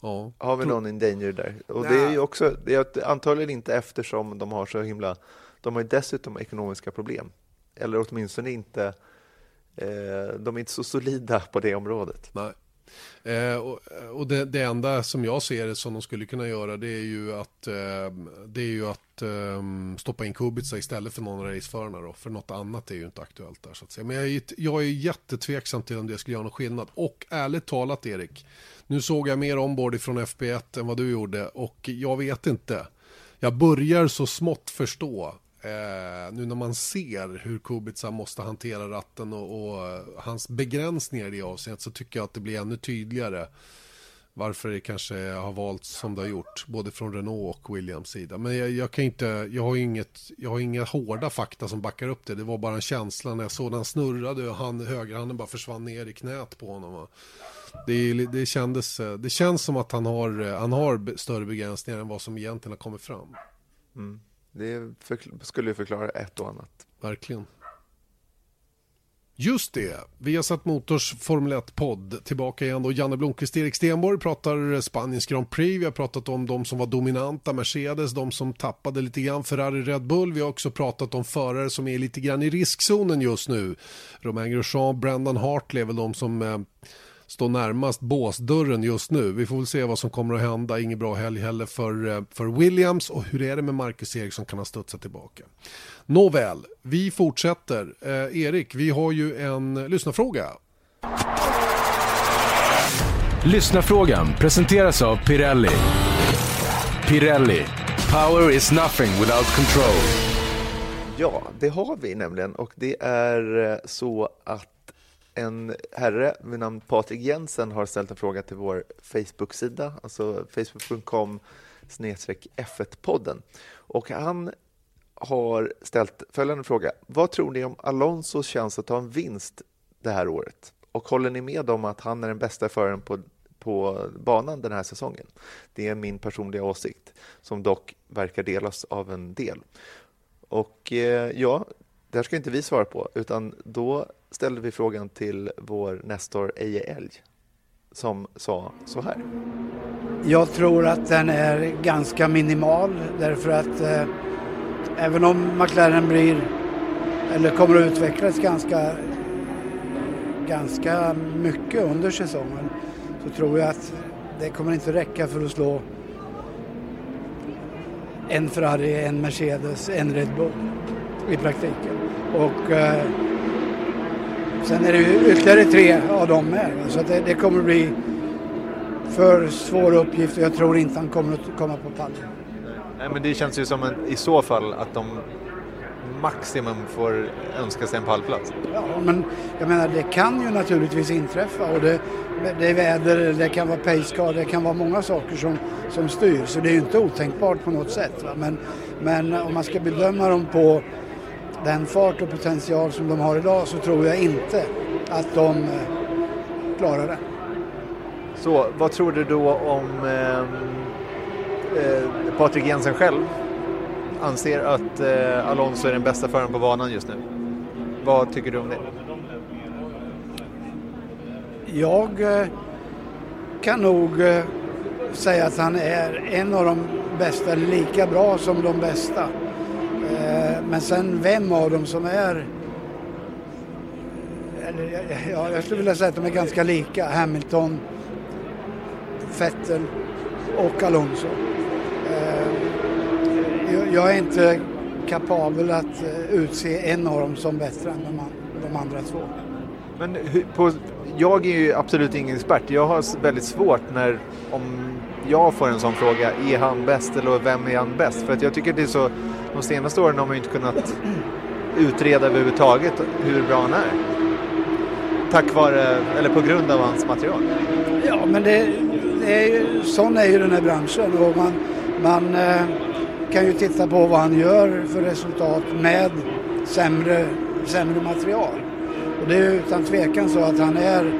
Ja. Har vi någon in danger där? Och det är ju också, det är antagligen inte eftersom de har så himla, de har ju dessutom ekonomiska problem. Eller åtminstone inte, eh, de är inte så solida på det området. Nej. Eh, och, och det, det, enda som jag ser det som de skulle kunna göra det är ju att, eh, det är ju att eh, stoppa in Kubica istället för någon av raceförarna då. För något annat är ju inte aktuellt där så att säga. Men jag är, jag är jättetveksam till om det skulle göra någon skillnad. Och ärligt talat Erik, nu såg jag mer ombord från FP1 än vad du gjorde och jag vet inte. Jag börjar så smått förstå Eh, nu när man ser hur Kubica måste hantera ratten och, och eh, hans begränsningar i det avseendet så tycker jag att det blir ännu tydligare varför det kanske har valts som det har gjort, både från Renault och Williams sida. Men jag, jag kan inte, jag har, inget, jag har inga hårda fakta som backar upp det. Det var bara en känsla när jag såg den snurrade och han, högerhanden bara försvann ner i knät på honom. Det, det, kändes, eh, det känns som att han har, eh, han har större begränsningar än vad som egentligen har kommit fram. Mm. Det skulle ju förklara ett och annat. Verkligen. Just det, vi har satt Motors Formel 1-podd tillbaka igen då. Janne Blomqvist, Erik Stenborg pratar Spaniens Grand Prix. Vi har pratat om de som var dominanta, Mercedes, de som tappade lite grann, Ferrari, Red Bull. Vi har också pratat om förare som är lite grann i riskzonen just nu. Romain Grosjean, Brendan Hartley är väl de som eh, står närmast båsdörren just nu. Vi får väl se vad som kommer att hända. Ingen bra helg heller för, eh, för Williams och hur är det med Marcus Eriksson kan han studsa tillbaka. Nåväl, vi fortsätter. Eh, Erik, vi har ju en lyssnarfråga. Lyssnarfrågan presenteras av Pirelli. Pirelli. Power is nothing without control. Ja, det har vi nämligen och det är eh, så att en herre vid namn Patrik Jensen har ställt en fråga till vår Facebook-sida, alltså facebook.com F1-podden. Och han har ställt följande fråga. Vad tror ni om Alonsos chans att ta en vinst det här året? Och håller ni med om att han är den bästa föraren på, på banan den här säsongen? Det är min personliga åsikt, som dock verkar delas av en del. Och eh, ja, det här ska inte vi svara på, utan då ställde vi frågan till vår Nestor Eje Elg som sa så här. Jag tror att den är ganska minimal därför att eh, även om McLaren blir eller kommer att utvecklas ganska, ganska mycket under säsongen så tror jag att det kommer inte räcka för att slå en Ferrari, en Mercedes, en Red Bull i praktiken. Och eh, sen är det ytterligare tre av dem med. Så det, det kommer bli för svåra uppgifter. Jag tror inte han kommer att komma på pallen. Nej, men det känns ju som en, i så fall att de maximum får önska sig en pallplats. Ja, men jag menar det kan ju naturligtvis inträffa och det, det är väder, det kan vara pacecar, det kan vara många saker som, som styr så det är ju inte otänkbart på något sätt. Va? Men, men om man ska bedöma dem på den fart och potential som de har idag så tror jag inte att de eh, klarar det. Så vad tror du då om eh, eh, Patrik Jensen själv anser att eh, Alonso är den bästa föraren på banan just nu? Vad tycker du om det? Jag eh, kan nog eh, säga att han är en av de bästa, lika bra som de bästa. Men sen vem av dem som är eller, ja, jag skulle vilja säga att de är ganska lika. Hamilton, Vettel och Alonso. Eh, jag är inte kapabel att eh, utse en av dem som bättre än de, de andra två. Men på, jag är ju absolut ingen expert. Jag har väldigt svårt när, om jag får en sån fråga, är han bäst eller vem är han bäst? För att jag tycker det är så, de senaste åren har man ju inte kunnat utreda överhuvudtaget hur bra han är. Tack vare, eller på grund av hans material. Ja, men det, det är ju, sån är ju den här branschen och man, man eh, kan ju titta på vad han gör för resultat med sämre, sämre material. Och det är utan tvekan så att han är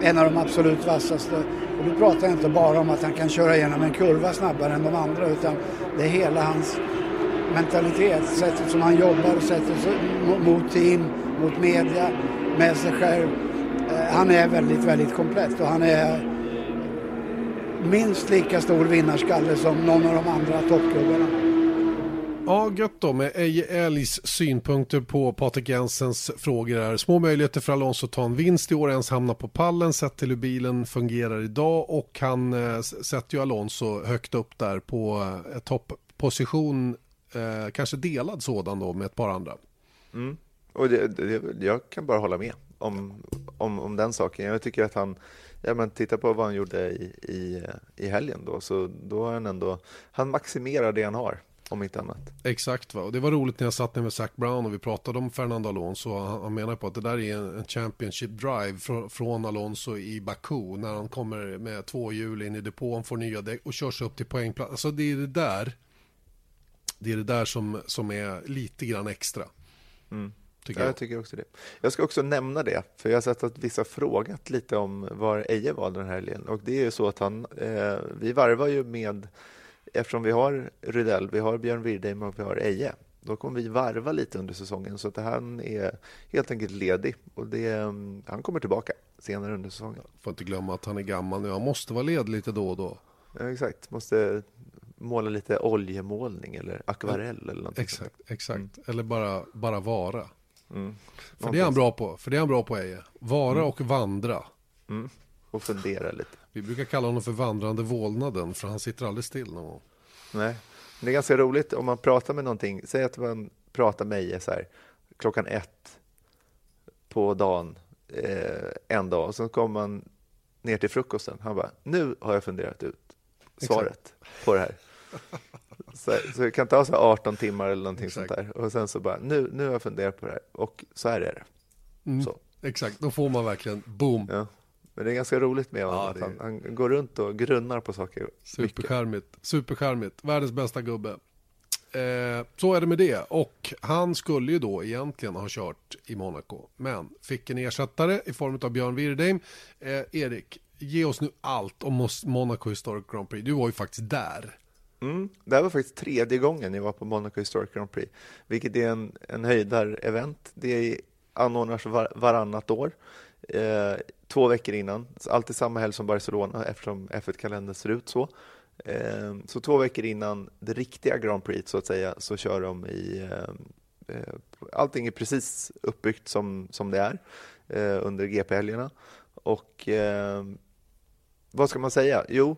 en av de absolut vassaste. Och då pratar jag inte bara om att han kan köra igenom en kurva snabbare än de andra utan det är hela hans mentalitet, sättet som han jobbar, sättet mot team, mot media, med sig själv. Eh, han är väldigt, väldigt komplett och han är minst lika stor vinnarskalle som någon av de andra toppklubbarna. Ja, gött då med Eje Älgs synpunkter på Patrik Jensens frågor här. Små möjligheter för Alonso att ta en vinst i år, ens hamna på pallen sett till hur bilen fungerar idag och han eh, sätter ju Alonso högt upp där på eh, toppposition, eh, kanske delad sådan då med ett par andra. Mm. Och det, det, jag kan bara hålla med om, om, om den saken. Jag tycker att han, ja, men titta på vad han gjorde i, i, eh, i helgen då, så då har han ändå, han maximerar det han har om inte annat. Exakt, va? och det var roligt när jag satt ner med Zac Brown och vi pratade om Fernando Alonso. Han, han menar på att det där är en, en Championship Drive från, från, Alonso i Baku när han kommer med två hjul in i depån, får nya däck och körs upp till poängplats. Alltså det är det där, det är det där som, som är lite grann extra. Mm. Tycker jag. jag. tycker också det. Jag ska också nämna det, för jag har sett att vissa frågat lite om var Eje var den här helgen. Och det är ju så att han, eh, vi varvar ju med eftersom vi har Rydell, vi har Björn Wirdheim och vi har Eje, då kommer vi varva lite under säsongen så att han är helt enkelt ledig och det, han kommer tillbaka senare under säsongen. Får inte glömma att han är gammal nu, han måste vara ledig lite då och då. Ja, exakt, måste måla lite oljemålning eller akvarell eller något Exakt, exakt. Mm. eller bara, bara vara. Mm. För det är han bra på, för det är han bra på Eje. Vara mm. och vandra. Mm. Och fundera lite. Vi brukar kalla honom för vandrande vålnaden för han sitter aldrig still någon gång. Nej, det är ganska roligt om man pratar med någonting. Säg att man pratar med Eje så här klockan ett på dagen eh, en dag och så kommer man ner till frukosten. Han bara, nu har jag funderat ut svaret Exakt. på det här. Så, så det kan ta så 18 timmar eller någonting Exakt. sånt där. Och sen så bara, nu, nu har jag funderat på det här och så här är det. Mm. Exakt, då får man verkligen boom. Ja. Men det är ganska roligt med honom. Ja, han, han, går runt och grunnar på saker. Superskärmigt. Superskärmigt. Världens bästa gubbe. Eh, så är det med det. Och han skulle ju då egentligen ha kört i Monaco. Men fick en ersättare i form av Björn Wirdheim. Eh, Erik, ge oss nu allt om Monaco Historic Grand Prix. Du var ju faktiskt där. Mm, det här var faktiskt tredje gången jag var på Monaco Historic Grand Prix, vilket är en, en höjdar-event. Det anordnas var, varannat år. Eh, två veckor innan, alltid samma helg som Barcelona eftersom F1-kalendern ser ut så. Eh, så två veckor innan det riktiga Grand Prix så att säga så kör de i eh, eh Allting är precis uppbyggt som, som det är eh, under GP-helgerna. Och eh, vad ska man säga? Jo,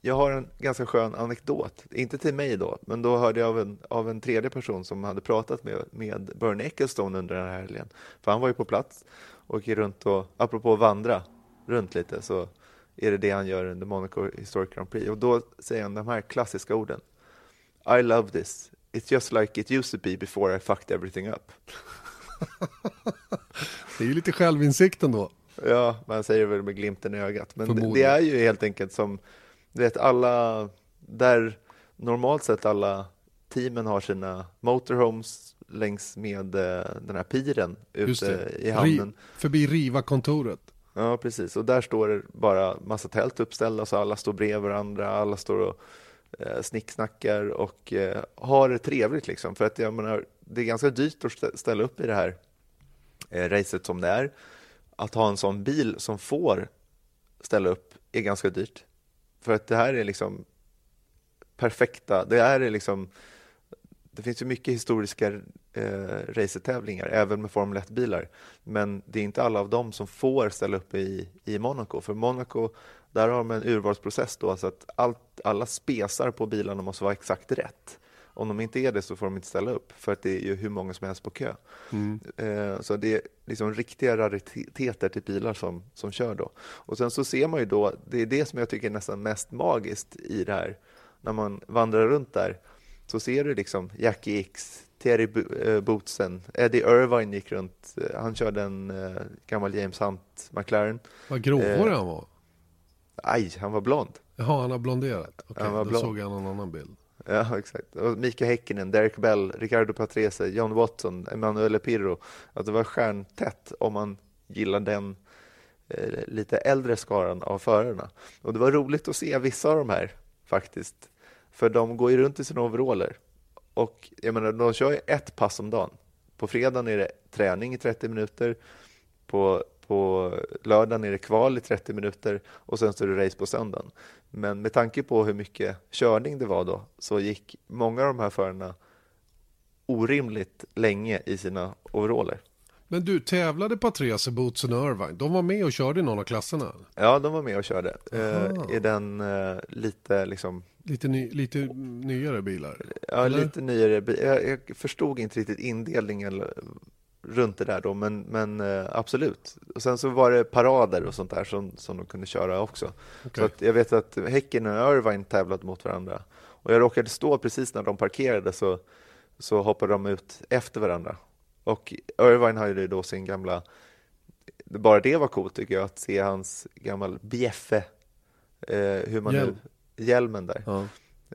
jag har en ganska skön anekdot, inte till mig då, men då hörde jag av en, av en tredje person som hade pratat med, med Bernie Ecclestone under den här helgen. För han var ju på plats åker runt och, apropå att vandra runt lite, så är det det han gör under Monaco Historic Grand Prix. Och då säger han de här klassiska orden. I love this. It's just like it used to be before I fucked everything up. det är ju lite självinsikt ändå. Ja, man säger väl med glimten i ögat. Men det, det, är ju helt enkelt som, du vet alla, där normalt sett alla teamen har sina motorhomes längs med eh, den här piren ute i hamnen. förbi Riva-kontoret. Ja, precis. Och där står det bara massa tält uppställda, så alla står bredvid varandra, alla står och eh, snicksnackar och eh, har det trevligt. Liksom. För att jag menar, det är ganska dyrt att ställa upp i det här eh, racet som det är. Att ha en sån bil som får ställa upp är ganska dyrt. För att det här är liksom perfekta, det här är liksom det finns ju mycket historiska eh, racertävlingar, även med Formel 1-bilar. Men det är inte alla av dem som får ställa upp i, i Monaco. För Monaco, där har de en urvalsprocess då, så att allt, alla spesar på bilarna måste vara exakt rätt. Om de inte är det så får de inte ställa upp, för att det är ju hur många som helst på kö. Mm. Eh, så det är liksom riktiga rariteter till bilar som, som kör då. Och sen så ser man ju då, det är det som jag tycker är nästan mest magiskt i det här, när man vandrar runt där, så ser du liksom Jackie X, Terry eh, Bootsen, Eddie Irvine gick runt, eh, han körde en uh, gammal James Hunt McLaren. Vad gråhårig uh, han var? Aj, han var blond. Jaha, han har blonderat? Okej, okay, då blond. såg jag någon annan bild. Ja, exakt. Och Mika Häkkinen, Derek Bell, Ricardo Patrese, John Watson, Emanuele Pirro. Att det var stjärntätt om man gillar den eh, lite äldre skaran av förarna. Och det var roligt att se vissa av de här faktiskt. För de går ju runt i sina overaller. Och jag menar, de kör ju ett pass om dagen. På fredagen är det träning i 30 minuter. På, på lördagen är det kval i 30 minuter och sen så är det race på söndagen. Men med tanke på hur mycket körning det var då så gick många av de här förarna orimligt länge i sina overaller. Men du, tävlade Patrese, Bootsen och Irvine? De var med och körde i någon av klasserna? Ja, de var med och körde. Eh, I den eh, lite liksom... Lite, ny, lite nyare bilar? Ja, eller? lite nyare. Jag, jag förstod inte riktigt indelningen runt det där då, men, men eh, absolut. Och sen så var det parader och sånt där som, som de kunde köra också. Okay. Så jag vet att Häcken och Irvine tävlade mot varandra. Och jag råkade stå precis när de parkerade så, så hoppade de ut efter varandra. Och Irvine hade då sin gamla, bara det var coolt tycker jag, att se hans gammal bjeffe, eh, hur man Hjälm. nu, hjälmen där. Ja.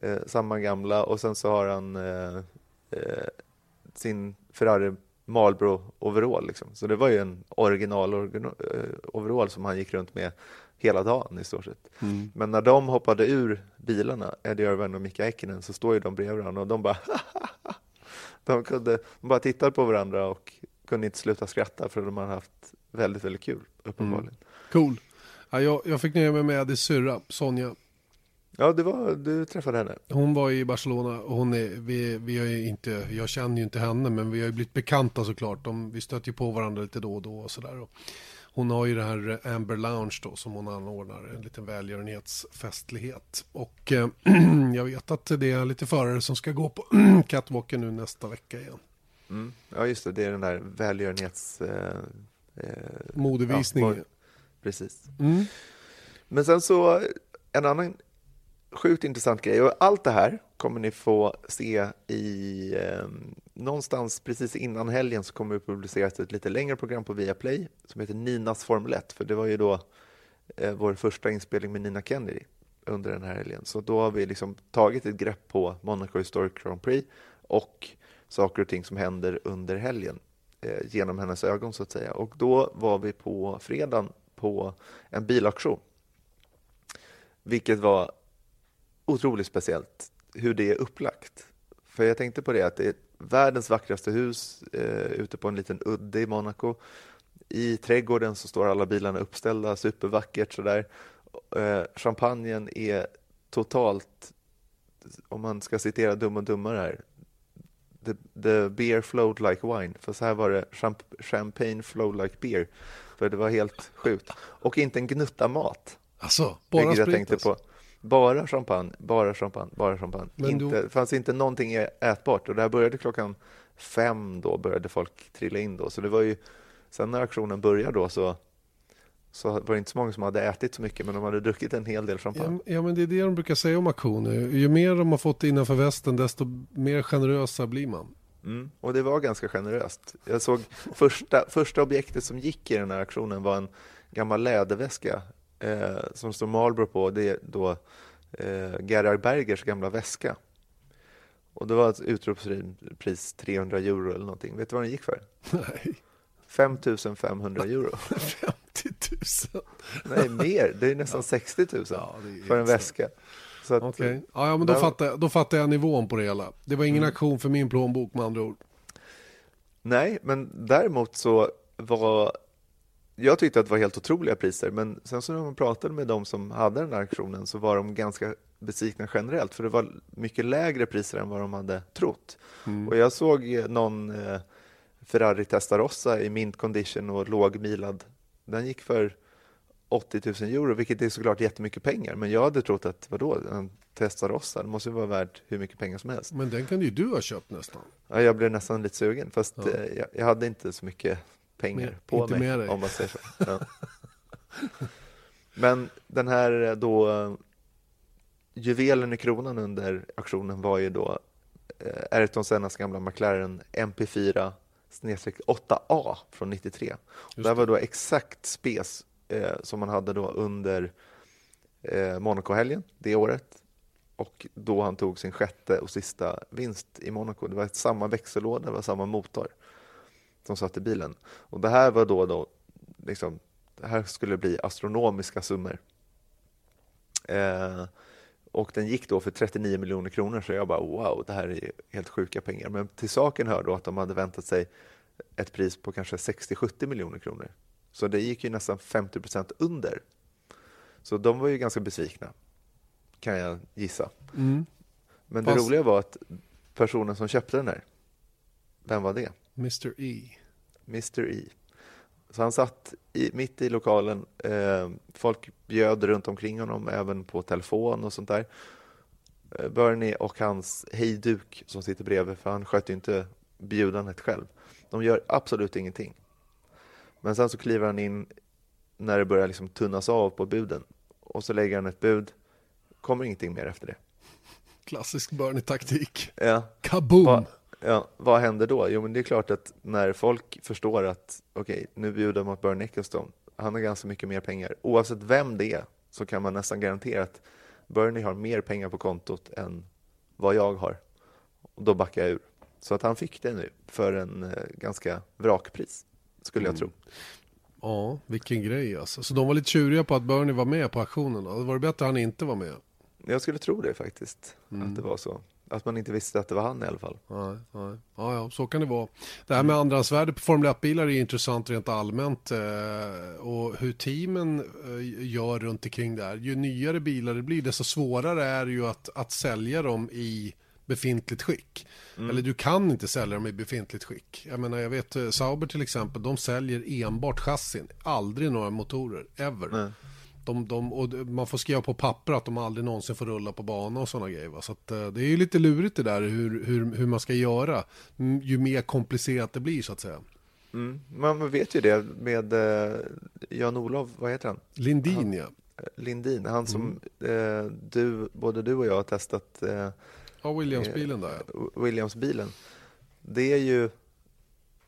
Eh, samma gamla och sen så har han eh, eh sin Ferrari Marlboro overall. Liksom. Så det var ju en original eh, overall som han gick runt med hela dagen i stort sett. Mm. Men när de hoppade ur bilarna, Eddie Irvine och Mika Häkkinen, så står ju de bredvid varandra och de bara de, kunde, de bara tittade på varandra och kunde inte sluta skratta för de hade haft väldigt, väldigt kul uppenbarligen. Mm. Cool. Ja, jag, jag fick nöja mig med Eddie syrra, Sonja. Ja, det var, du träffade henne. Hon var i Barcelona och hon är, vi, vi har inte, jag känner ju inte henne men vi har ju blivit bekanta såklart. De, vi stöter ju på varandra lite då och då och sådär. Hon har ju det här Amber Lounge då som hon anordnar, en liten välgörenhetsfestlighet. Och eh, jag vet att det är lite förare som ska gå på catwalken nu nästa vecka igen. Mm. Ja, just det, det är den där välgörenhets... Eh, eh, Modevisningen. Ja, precis. Mm. Men sen så, en annan sjukt intressant grej. Och allt det här kommer ni få se i eh, någonstans precis innan helgen så kommer det publiceras ett lite längre program på Viaplay som heter Ninas Formel 1, för det var ju då eh, vår första inspelning med Nina Kennedy under den här helgen. Så då har vi liksom tagit ett grepp på Monaco Historic Grand Prix och saker och ting som händer under helgen eh, genom hennes ögon så att säga. Och då var vi på fredagen på en bilauktion, vilket var otroligt speciellt hur det är upplagt. För jag tänkte på det att det är världens vackraste hus eh, ute på en liten udde i Monaco. I trädgården så står alla bilarna uppställda, supervackert sådär. Eh, champagnen är totalt, om man ska citera Dum och Dummare här, the, the beer flowed like wine. För så här var det, champagne flowed like beer. För det var helt sjukt. Och inte en gnutta mat. Alltså, bara sprit tänkte alltså. på. Bara champagne, bara champagne, bara champagne. Men inte, Det fanns inte någonting ätbart och det här började klockan fem då, började folk trilla in då. Så det var ju, sen när aktionen började då så, så var det inte så många som hade ätit så mycket, men de hade druckit en hel del champagne. Ja, ja men det är det de brukar säga om aktioner. Ju mer de har fått innanför västen, desto mer generösa blir man. Mm, och det var ganska generöst. Jag såg första, första objektet som gick i den här aktionen var en gammal läderväska eh, som står Marlboro på, det är då eh, Gerhard Bergers gamla väska. Och det var ett utropspris 300 euro eller någonting. Vet du vad den gick för? Nej. 5500 euro. 50 000? Nej, mer. Det är nästan ja. 60 000 ja, för en väska. Okej, okay. ja, men då, där... fattar jag, då fattar jag nivån på det hela. Det var ingen mm. aktion för min plånbok med andra ord. Nej, men däremot så var jag tyckte att det var helt otroliga priser, men sen så när man pratade med de som hade den här auktionen så var de ganska besvikna generellt, för det var mycket lägre priser än vad de hade trott. Mm. Och jag såg någon eh, Ferrari Testarossa i mint condition och lågmilad. Den gick för 80 000 euro, vilket är såklart jättemycket pengar. Men jag hade trott att, vadå, en Testarossa, det måste ju vara värt hur mycket pengar som helst. Men den kan ju du ha köpt nästan. Ja, jag blev nästan lite sugen, fast ja. Eh, jag, jag, hade inte så mycket pengar Mer, på mig, med om man säger så. Ja. Men den här då juvelen i kronan under aktionen var ju då eh, Ayrton Sennas gamla McLaren MP4 8A från 93. det här var då exakt spes eh, som man hade då under eh, Monaco-helgen det året och då han tog sin sjätte och sista vinst i Monaco. Det var samma växellåda, det var samma motor som satt i bilen. Och det här var då, då liksom, det här skulle bli astronomiska summor. Eh, och den gick då för 39 miljoner kronor, så jag bara wow, det här är helt sjuka pengar. Men till saken hör då att de hade väntat sig ett pris på kanske 60-70 miljoner kronor. Så det gick ju nästan 50 procent under. Så de var ju ganska besvikna, kan jag gissa. Mm. Men Fast... det roliga var att personen som köpte den här, vem var det? Mr E. Mr E. Så han satt i, mitt i lokalen. Eh, folk bjöd runt omkring honom, även på telefon och sånt där. Eh, Bernie och hans hejduk som sitter bredvid, för han sköter ju inte bjudandet själv. De gör absolut ingenting. Men sen så kliver han in när det börjar liksom tunnas av på buden och så lägger han ett bud. Kommer ingenting mer efter det. Klassisk Bernie-taktik. Ja. Kaboom! Va, ja, vad händer då? Jo, men det är klart att när folk förstår att okej, okay, nu bjuder de mot Bernie Ecclestone. Han har ganska mycket mer pengar. Oavsett vem det är så kan man nästan garantera att Bernie har mer pengar på kontot än vad jag har. Och då backar jag ur. Så att han fick det nu för en eh, ganska vrakpris, skulle jag mm. tro. Ja, vilken grej alltså. Så de var lite tjuriga på att Bernie var med på aktionen då? Det var det bättre att han inte var med? Jag skulle tro det faktiskt, mm. att det var så. Att man inte visste att det var han i alla fall. Nej, nej. Ja, ja, så kan det vara. Det här med andrahandsvärde på Formel 1-bilar är intressant rent allmänt. Eh, och hur teamen eh, gör runt omkring här. Ju nyare bilar det blir, desto svårare är det ju att, att sälja dem i befintligt skick. Mm. Eller du kan inte sälja dem i befintligt skick. Jag menar, jag vet eh, Sauber till exempel, de säljer enbart chassin, aldrig några motorer, ever. Nej. De, de, och man får skriva på papper att de aldrig någonsin får rulla på bana och sådana grejer. Va? Så att, eh, det är ju lite lurigt det där hur, hur, hur man ska göra. Ju mer komplicerat det blir så att säga. Mm. Man vet ju det med eh, Jan-Olof, vad heter han? Lindin ja. Eh, Lindin, han som mm. eh, du, både du och jag har testat. Eh, ja, Williams-bilen där. Ja. Williams-bilen. Det är ju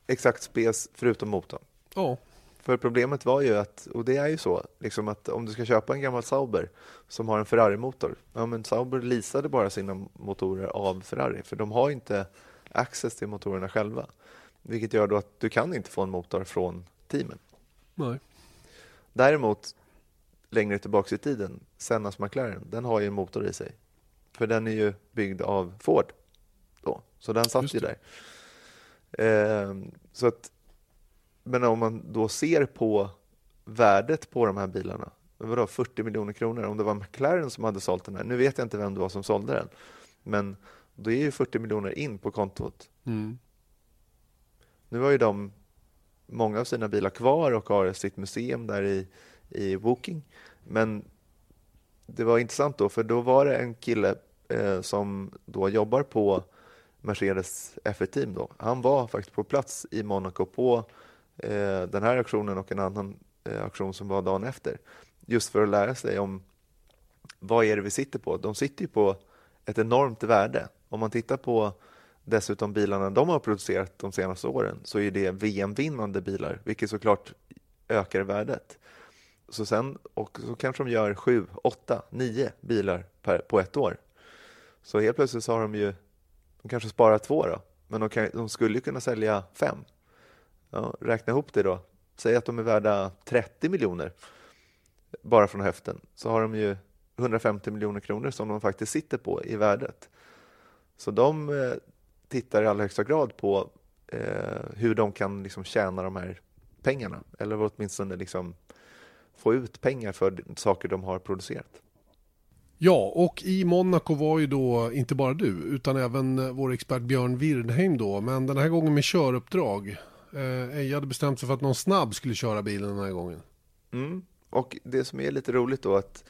exakt spes förutom motorn. Ja. För problemet var ju att, och det är ju så, liksom att om du ska köpa en gammal Sauber som har en Ferrari-motor, ja men Sauber leasade bara sina motorer av Ferrari, för de har inte access till motorerna själva. Vilket gör då att du kan inte få en motor från teamen. Nej. Däremot, längre tillbaka i tiden, Sennas McLaren, den har ju en motor i sig. För den är ju byggd av Ford. Då. Så den satt ju där. Eh, så att men om man då ser på värdet på de här bilarna, vadå 40 miljoner kronor, om det var McLaren som hade sålt den här, nu vet jag inte vem det var som sålde den, men då är ju 40 miljoner in på kontot. Mm. Nu har ju de många av sina bilar kvar och har sitt museum där i, i Woking, men det var intressant då, för då var det en kille eh, som då jobbar på Mercedes F1-team då. Han var faktiskt på plats i Monaco på Eh, den här aktionen och en annan eh, aktion som var dagen efter. Just för att lära sig om vad är det vi sitter på. De sitter ju på ett enormt värde. Om man tittar på dessutom bilarna de har producerat de senaste åren så är det VM-vinnande bilar, vilket såklart ökar värdet. Så sen och så kanske de gör sju, åtta, nio bilar per, på ett år. Så helt plötsligt så har de ju, de kanske sparar två då, men de, kan, de skulle kunna sälja fem Ja, räkna ihop det då. Säg att de är värda 30 miljoner bara från höften, så har de ju 150 miljoner kronor som de faktiskt sitter på i värdet. Så de eh, tittar i allra högsta grad på eh, hur de kan liksom tjäna de här pengarna, eller åtminstone liksom få ut pengar för saker de har producerat. Ja, och i Monaco var ju då inte bara du, utan även vår expert Björn Wirdheim då, men den här gången med köruppdrag. Eh, Eja hade bestämt sig för att någon snabb skulle köra bilen den här gången. Mm. Och det som är lite roligt då att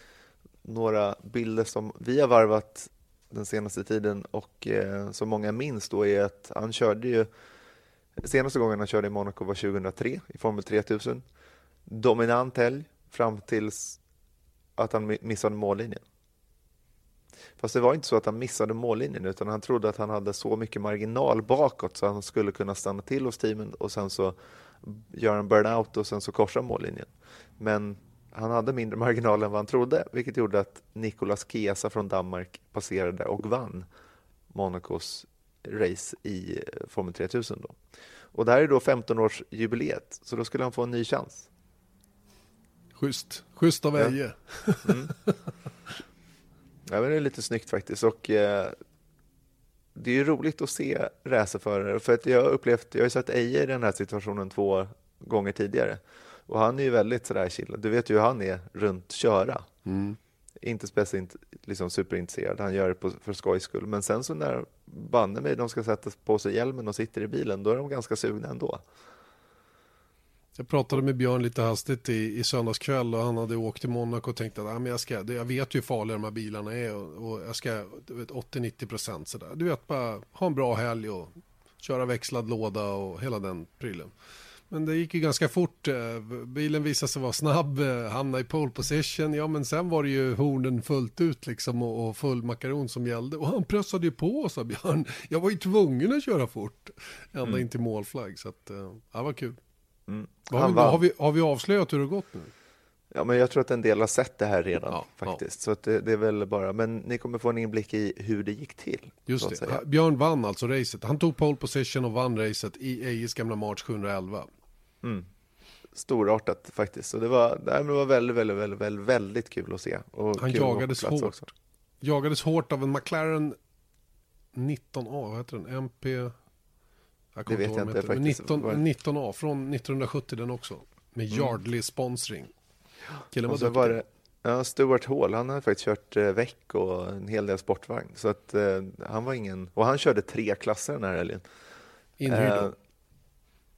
några bilder som vi har varvat den senaste tiden och eh, som många minns då är att han körde ju senaste gången han körde i Monaco var 2003 i Formel 3000. Dominant helg fram tills att han missade mållinjen. Fast det var inte så att han missade mållinjen utan han trodde att han hade så mycket marginal bakåt så han skulle kunna stanna till hos teamen och sen så göra en burnout och sen så korsa mållinjen. Men han hade mindre marginal än vad han trodde vilket gjorde att Nicolas Chiesa från Danmark passerade och vann Monacos race i eh, Formel 3000. Då. Och det här är då 15-årsjubileet så då skulle han få en ny chans. Schysst, schysst av Eje. Ja. Mm. Ja, men det är lite snyggt faktiskt. Och, eh, det är ju roligt att se racerförare, för att jag har upplevt, jag har sett Eje i den här situationen två gånger tidigare. Och han är ju väldigt sådär chill. Du vet ju hur han är runt köra. Mm. Inte speciellt liksom, superintresserad, han gör det på, för skojs skull. Men sen så när banne mig de ska sätta på sig hjälmen och sitter i bilen, då är de ganska sugna ändå. Jag pratade med Björn lite hastigt i, i söndags kväll och han hade åkt till Monaco och tänkte att ah, men jag, ska, jag vet ju hur farliga de här bilarna är och, och jag ska 80-90 procent sådär. Du vet bara ha en bra helg och köra växlad låda och hela den prylen. Men det gick ju ganska fort. Eh, bilen visade sig vara snabb, eh, hamna i pole position. Ja, men sen var det ju hornen fullt ut liksom och, och full makaron som gällde. Och han pressade ju på, sa Björn. Jag var ju tvungen att köra fort. Ända mm. in till målflagg. Så att, ja, det var kul. Mm. Har, vi, har, vi, har vi avslöjat hur det gått nu? Ja, men jag tror att en del har sett det här redan ja, faktiskt. Ja. Så att det, det, är väl bara, men ni kommer få en inblick i hur det gick till. Just det. Björn vann alltså racet. Han tog pole position och vann racet i Ejes gamla March 711. Mm. Storartat faktiskt. Så det var, det var väldigt, väldigt, väldigt, väldigt, väldigt kul att se. Och Han jagades hårt. Också. Jagades hårt av en McLaren 19A, vad heter den? MP... Jag det vet jag inte faktiskt. 19, 19A från 1970 den också. Med mm. Yardley sponsring. Killen var, och så var det ja, Stuart Hall, han hade faktiskt kört eh, väck och en hel del sportvagn. Så att eh, han var ingen, och han körde tre klasser den här helgen. Inhyrd eh,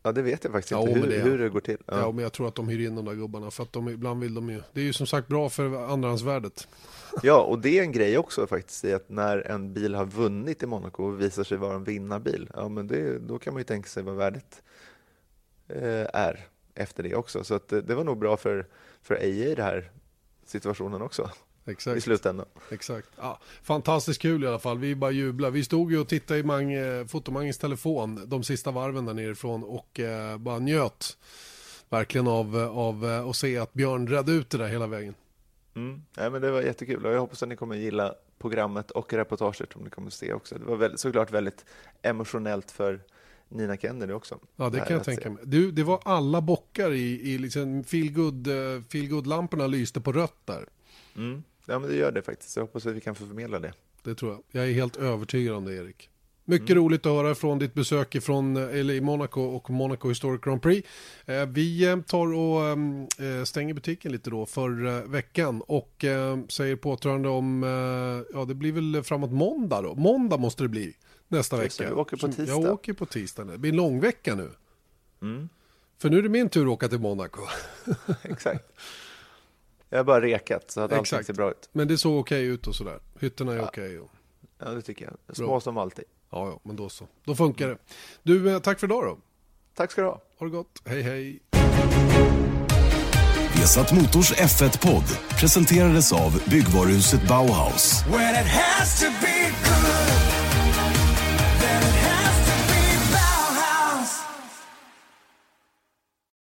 Ja, det vet jag faktiskt ja, inte hur det, hur det går till. Ja. ja. men jag tror att de hyr in de där gubbarna för att de ibland vill de ju. Det är ju som sagt bra för andrahandsvärdet. Ja, och det är en grej också faktiskt i att när en bil har vunnit i Monaco och visar sig vara en vinnarbil, ja men det, då kan man ju tänka sig vad värdet eh, är efter det också. Så att det, var nog bra för, för Eje i den här situationen också. Exakt. i slutändan. Exakt. Ja, fantastiskt kul i alla fall. Vi bara jublar. Vi stod ju och tittade i Mang, eh, Fotomangens telefon de sista varven där nerifrån och eh, bara njöt verkligen av, av eh, att se att Björn räddade ut det där hela vägen. Mm. Ja, men det var jättekul och jag hoppas att ni kommer gilla programmet och reportaget som ni kommer att se också. Det var väldigt, såklart väldigt emotionellt för Nina Kennedy också. Ja, det kan jag tänka mig. Du, det var alla bockar i, i liksom feelgood-lamporna feel lyste på rött där. Mm. Ja, men det gör det faktiskt. Jag hoppas att vi kan få förmedla det. Det tror jag. Jag är helt övertygad om det, Erik. Mycket mm. roligt att höra från ditt besök ifrån, eller i Monaco och Monaco Historic Grand Prix. Eh, vi eh, tar och eh, stänger butiken lite då för veckan och säger påtrörande om, ja det blir väl framåt måndag då. Måndag måste det bli nästa vecka. Du åker på tisdag. Jag åker på tisdag. Det blir en lång vecka nu. Mm. För nu är det min tur att åka till Monaco. Exakt. Jag har bara rekat så att Exakt. allting ser bra ut. Men det såg okej ut och sådär. Hytterna är ja. okej. Och... Ja, det tycker jag. Små bra. som alltid. Ja, ja, men då så. Då funkar det. Du, eh, tack för idag då. Tack ska du ha. Ha det gott. Hej, hej. Vesat Motors F1-podd presenterades av byggvaruhuset Bauhaus.